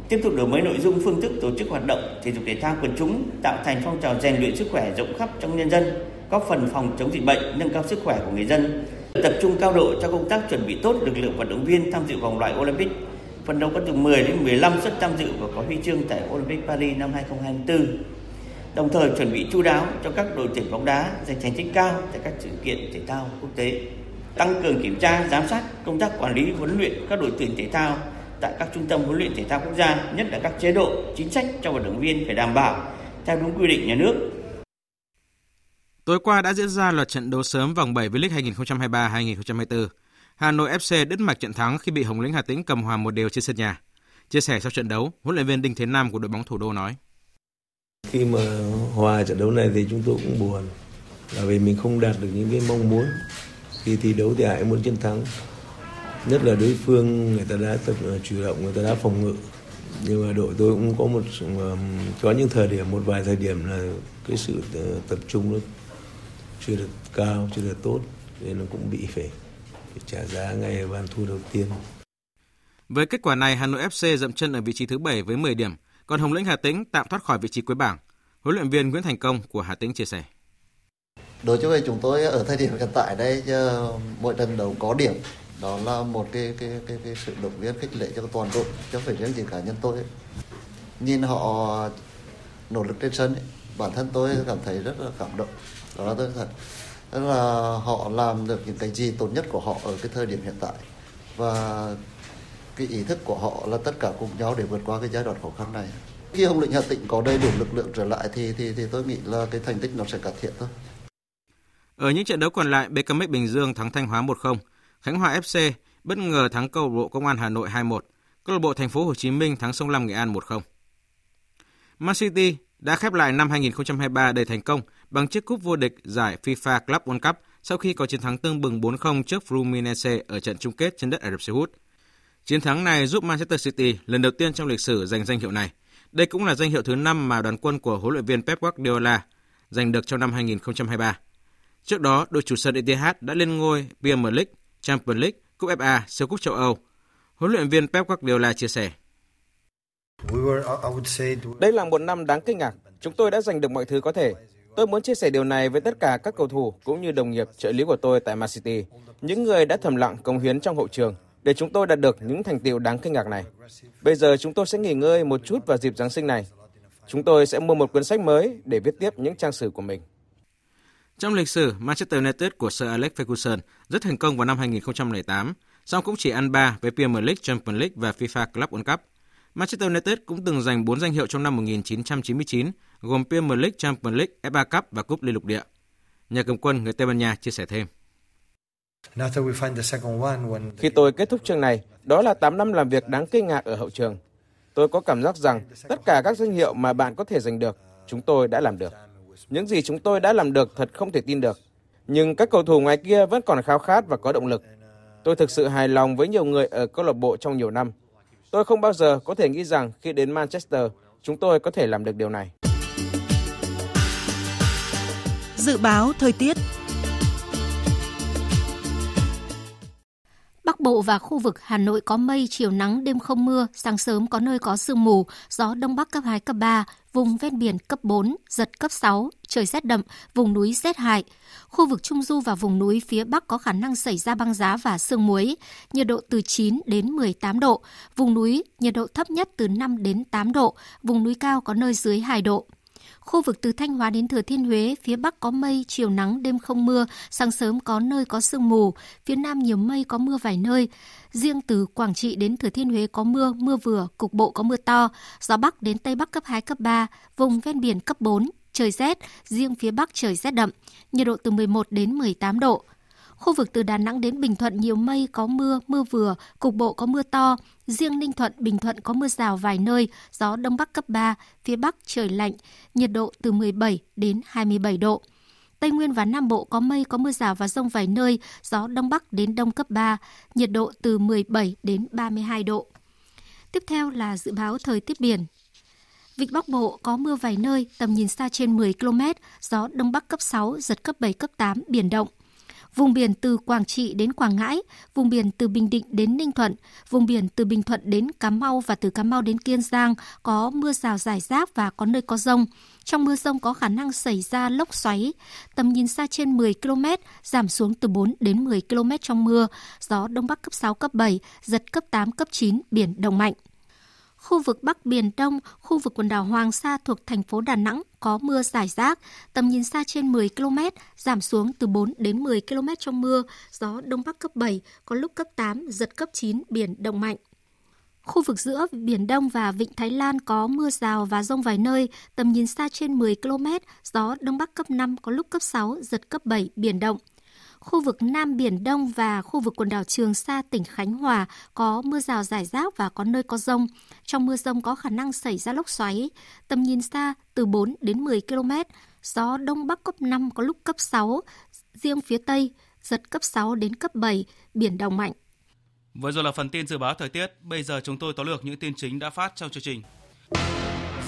Tiếp tục đổi mới nội dung phương thức tổ chức hoạt động thể dục thể thao quần chúng, tạo thành phong trào rèn luyện sức khỏe rộng khắp trong nhân dân, góp phần phòng chống dịch bệnh, nâng cao sức khỏe của người dân. Tập trung cao độ cho công tác chuẩn bị tốt lực lượng vận động viên tham dự vòng loại Olympic, phần đấu có từ 10 đến 15 suất tham dự và có huy chương tại Olympic Paris năm 2024. Đồng thời chuẩn bị chu đáo cho các đội tuyển bóng đá giành thành tích cao tại các sự kiện thể thao quốc tế. Tăng cường kiểm tra, giám sát công tác quản lý huấn luyện các đội tuyển thể thao tại các trung tâm huấn luyện thể thao quốc gia, nhất là các chế độ, chính sách cho vận động viên phải đảm bảo theo đúng quy định nhà nước. Tối qua đã diễn ra loạt trận đấu sớm vòng 7 V-League 2023-2024. Hà Nội FC đứt mạch trận thắng khi bị Hồng Lĩnh Hà Tĩnh cầm hòa một đều trên sân nhà. Chia sẻ sau trận đấu, huấn luyện viên Đinh Thế Nam của đội bóng thủ đô nói: Khi mà hòa trận đấu này thì chúng tôi cũng buồn, là vì mình không đạt được những cái mong muốn. Khi thi đấu thì ai muốn chiến thắng, nhất là đối phương người ta đã tập chủ động người ta đã phòng ngự nhưng mà đội tôi cũng có một có những thời điểm một vài thời điểm là cái sự tập trung nó chưa được cao chưa được tốt nên nó cũng bị phải, phải trả giá ngay ở bàn thua đầu tiên. Với kết quả này, Hà Nội FC dậm chân ở vị trí thứ 7 với 10 điểm, còn Hồng Lĩnh Hà Tĩnh tạm thoát khỏi vị trí cuối bảng. Huấn luyện viên Nguyễn Thành Công của Hà Tĩnh chia sẻ. Đối với chúng tôi ở thời điểm hiện tại đây mỗi trận đấu có điểm đó là một cái cái cái, cái sự động viên khích lệ cho toàn đội chứ không phải riêng gì cá nhân tôi. Ấy. nhìn họ nỗ lực trên sân ấy, bản thân tôi cảm thấy rất là cảm động. Đó là tôi thật. Tức là họ làm được những cái gì tốt nhất của họ ở cái thời điểm hiện tại. Và cái ý thức của họ là tất cả cùng nhau để vượt qua cái giai đoạn khó khăn này. Khi Hồng Lĩnh Hà Tĩnh có đầy đủ lực lượng trở lại thì thì thì tôi nghĩ là cái thành tích nó sẽ cải thiện thôi. Ở những trận đấu còn lại, BKMX Bình Dương thắng Thanh Hóa 1-0, Khánh Hòa FC bất ngờ thắng câu lạc bộ Công an Hà Nội 2-1, câu lạc bộ Thành phố Hồ Chí Minh thắng Sông Lam Nghệ An 1-0. Man City đã khép lại năm 2023 đầy thành công bằng chiếc cúp vô địch giải FIFA Club World Cup sau khi có chiến thắng tương bừng 4-0 trước Fluminense ở trận chung kết trên đất Ả Rập Xê Út. Chiến thắng này giúp Manchester City lần đầu tiên trong lịch sử giành danh hiệu này. Đây cũng là danh hiệu thứ 5 mà đoàn quân của huấn luyện viên Pep Guardiola giành được trong năm 2023. Trước đó, đội chủ sân Etihad đã lên ngôi Premier League, Champions League, Cúp FA, siêu cúp châu Âu. Huấn luyện viên Pep Guardiola chia sẻ. Đây là một năm đáng kinh ngạc. Chúng tôi đã giành được mọi thứ có thể. Tôi muốn chia sẻ điều này với tất cả các cầu thủ cũng như đồng nghiệp trợ lý của tôi tại Man City, những người đã thầm lặng công hiến trong hậu trường để chúng tôi đạt được những thành tiệu đáng kinh ngạc này. Bây giờ chúng tôi sẽ nghỉ ngơi một chút vào dịp Giáng sinh này. Chúng tôi sẽ mua một cuốn sách mới để viết tiếp những trang sử của mình. Trong lịch sử, Manchester United của Sir Alex Ferguson rất thành công vào năm 2008, song cũng chỉ ăn ba với Premier League, Champions League và FIFA Club World Cup. Manchester United cũng từng giành 4 danh hiệu trong năm 1999, gồm Premier League, Champions League, FA Cup và Cúp Liên lục địa. Nhà cầm quân người Tây Ban Nha chia sẻ thêm. Khi tôi kết thúc chương này, đó là 8 năm làm việc đáng kinh ngạc ở hậu trường. Tôi có cảm giác rằng tất cả các danh hiệu mà bạn có thể giành được, chúng tôi đã làm được. Những gì chúng tôi đã làm được thật không thể tin được. Nhưng các cầu thủ ngoài kia vẫn còn khao khát và có động lực. Tôi thực sự hài lòng với nhiều người ở câu lạc bộ trong nhiều năm. Tôi không bao giờ có thể nghĩ rằng khi đến Manchester, chúng tôi có thể làm được điều này. Dự báo thời tiết Bắc Bộ và khu vực Hà Nội có mây, chiều nắng, đêm không mưa, sáng sớm có nơi có sương mù, gió Đông Bắc cấp 2, cấp 3, vùng ven biển cấp 4, giật cấp 6, trời rét đậm, vùng núi rét hại. Khu vực Trung Du và vùng núi phía Bắc có khả năng xảy ra băng giá và sương muối, nhiệt độ từ 9 đến 18 độ, vùng núi nhiệt độ thấp nhất từ 5 đến 8 độ, vùng núi cao có nơi dưới 2 độ. Khu vực từ Thanh Hóa đến Thừa Thiên Huế, phía Bắc có mây, chiều nắng, đêm không mưa, sáng sớm có nơi có sương mù, phía Nam nhiều mây có mưa vài nơi. Riêng từ Quảng Trị đến Thừa Thiên Huế có mưa, mưa vừa, cục bộ có mưa to, gió Bắc đến Tây Bắc cấp 2, cấp 3, vùng ven biển cấp 4, trời rét, riêng phía Bắc trời rét đậm, nhiệt độ từ 11 đến 18 độ. Khu vực từ Đà Nẵng đến Bình Thuận nhiều mây, có mưa, mưa vừa, cục bộ có mưa to. Riêng Ninh Thuận, Bình Thuận có mưa rào vài nơi, gió Đông Bắc cấp 3, phía Bắc trời lạnh, nhiệt độ từ 17 đến 27 độ. Tây Nguyên và Nam Bộ có mây, có mưa rào và rông vài nơi, gió Đông Bắc đến Đông cấp 3, nhiệt độ từ 17 đến 32 độ. Tiếp theo là dự báo thời tiết biển. Vịnh Bắc Bộ có mưa vài nơi, tầm nhìn xa trên 10 km, gió Đông Bắc cấp 6, giật cấp 7, cấp 8, biển động. Vùng biển từ Quảng Trị đến Quảng Ngãi, vùng biển từ Bình Định đến Ninh Thuận, vùng biển từ Bình Thuận đến Cà Mau và từ Cà Mau đến Kiên Giang có mưa rào rải rác và có nơi có rông. Trong mưa rông có khả năng xảy ra lốc xoáy, tầm nhìn xa trên 10 km, giảm xuống từ 4 đến 10 km trong mưa, gió Đông Bắc cấp 6, cấp 7, giật cấp 8, cấp 9, biển động mạnh. Khu vực Bắc Biển Đông, khu vực quần đảo Hoàng Sa thuộc thành phố Đà Nẵng có mưa rải rác, tầm nhìn xa trên 10 km, giảm xuống từ 4 đến 10 km trong mưa, gió Đông Bắc cấp 7, có lúc cấp 8, giật cấp 9, biển động mạnh. Khu vực giữa Biển Đông và Vịnh Thái Lan có mưa rào và rông vài nơi, tầm nhìn xa trên 10 km, gió Đông Bắc cấp 5, có lúc cấp 6, giật cấp 7, biển động. Khu vực Nam Biển Đông và khu vực quần đảo Trường Sa, tỉnh Khánh Hòa có mưa rào rải rác và có nơi có rông. Trong mưa rông có khả năng xảy ra lốc xoáy. Tầm nhìn xa từ 4 đến 10 km, gió Đông Bắc cấp 5 có lúc cấp 6, riêng phía Tây giật cấp 6 đến cấp 7, biển động mạnh. Vừa rồi là phần tin dự báo thời tiết, bây giờ chúng tôi tóm lược những tin chính đã phát trong chương trình.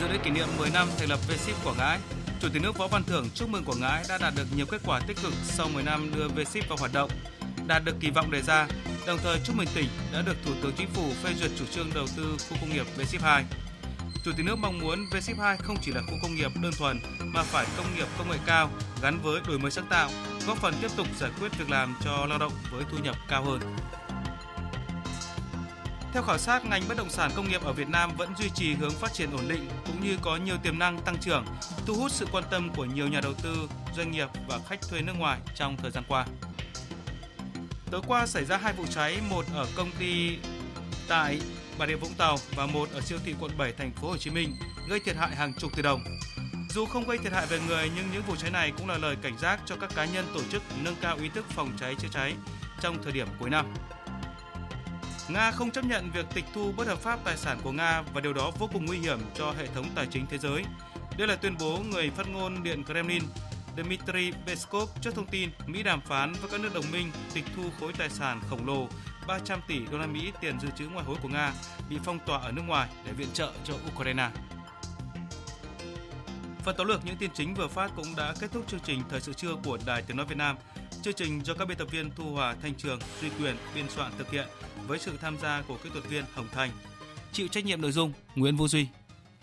Dự lễ kỷ niệm 10 năm thành lập V-Ship Quảng Ngãi, Chủ tịch nước Võ Văn Thưởng chúc mừng Quảng Ngãi đã đạt được nhiều kết quả tích cực sau 10 năm đưa V-Ship vào hoạt động, đạt được kỳ vọng đề ra, đồng thời chúc mừng tỉnh đã được Thủ tướng Chính phủ phê duyệt chủ trương đầu tư khu công nghiệp V-Ship 2. Chủ tịch nước mong muốn V-Ship 2 không chỉ là khu công nghiệp đơn thuần mà phải công nghiệp công nghệ cao gắn với đổi mới sáng tạo, góp phần tiếp tục giải quyết việc làm cho lao động với thu nhập cao hơn. Theo khảo sát, ngành bất động sản công nghiệp ở Việt Nam vẫn duy trì hướng phát triển ổn định cũng như có nhiều tiềm năng tăng trưởng, thu hút sự quan tâm của nhiều nhà đầu tư, doanh nghiệp và khách thuê nước ngoài trong thời gian qua. Tối qua xảy ra hai vụ cháy, một ở công ty tại Bà Rịa Vũng Tàu và một ở siêu thị quận 7 thành phố Hồ Chí Minh, gây thiệt hại hàng chục tỷ đồng. Dù không gây thiệt hại về người nhưng những vụ cháy này cũng là lời cảnh giác cho các cá nhân tổ chức nâng cao ý thức phòng cháy chữa cháy trong thời điểm cuối năm. Nga không chấp nhận việc tịch thu bất hợp pháp tài sản của Nga và điều đó vô cùng nguy hiểm cho hệ thống tài chính thế giới. Đây là tuyên bố người phát ngôn Điện Kremlin Dmitry Peskov trước thông tin Mỹ đàm phán với các nước đồng minh tịch thu khối tài sản khổng lồ 300 tỷ đô la Mỹ tiền dự trữ ngoại hối của Nga bị phong tỏa ở nước ngoài để viện trợ cho Ukraine. Phần tóm lược những tin chính vừa phát cũng đã kết thúc chương trình Thời sự trưa của Đài Tiếng Nói Việt Nam. Chương trình do các biên tập viên Thu Hòa, Thanh Trường, Duy Quyền biên soạn thực hiện với sự tham gia của kỹ thuật viên Hồng Thành. Chịu trách nhiệm nội dung Nguyễn Vũ Duy.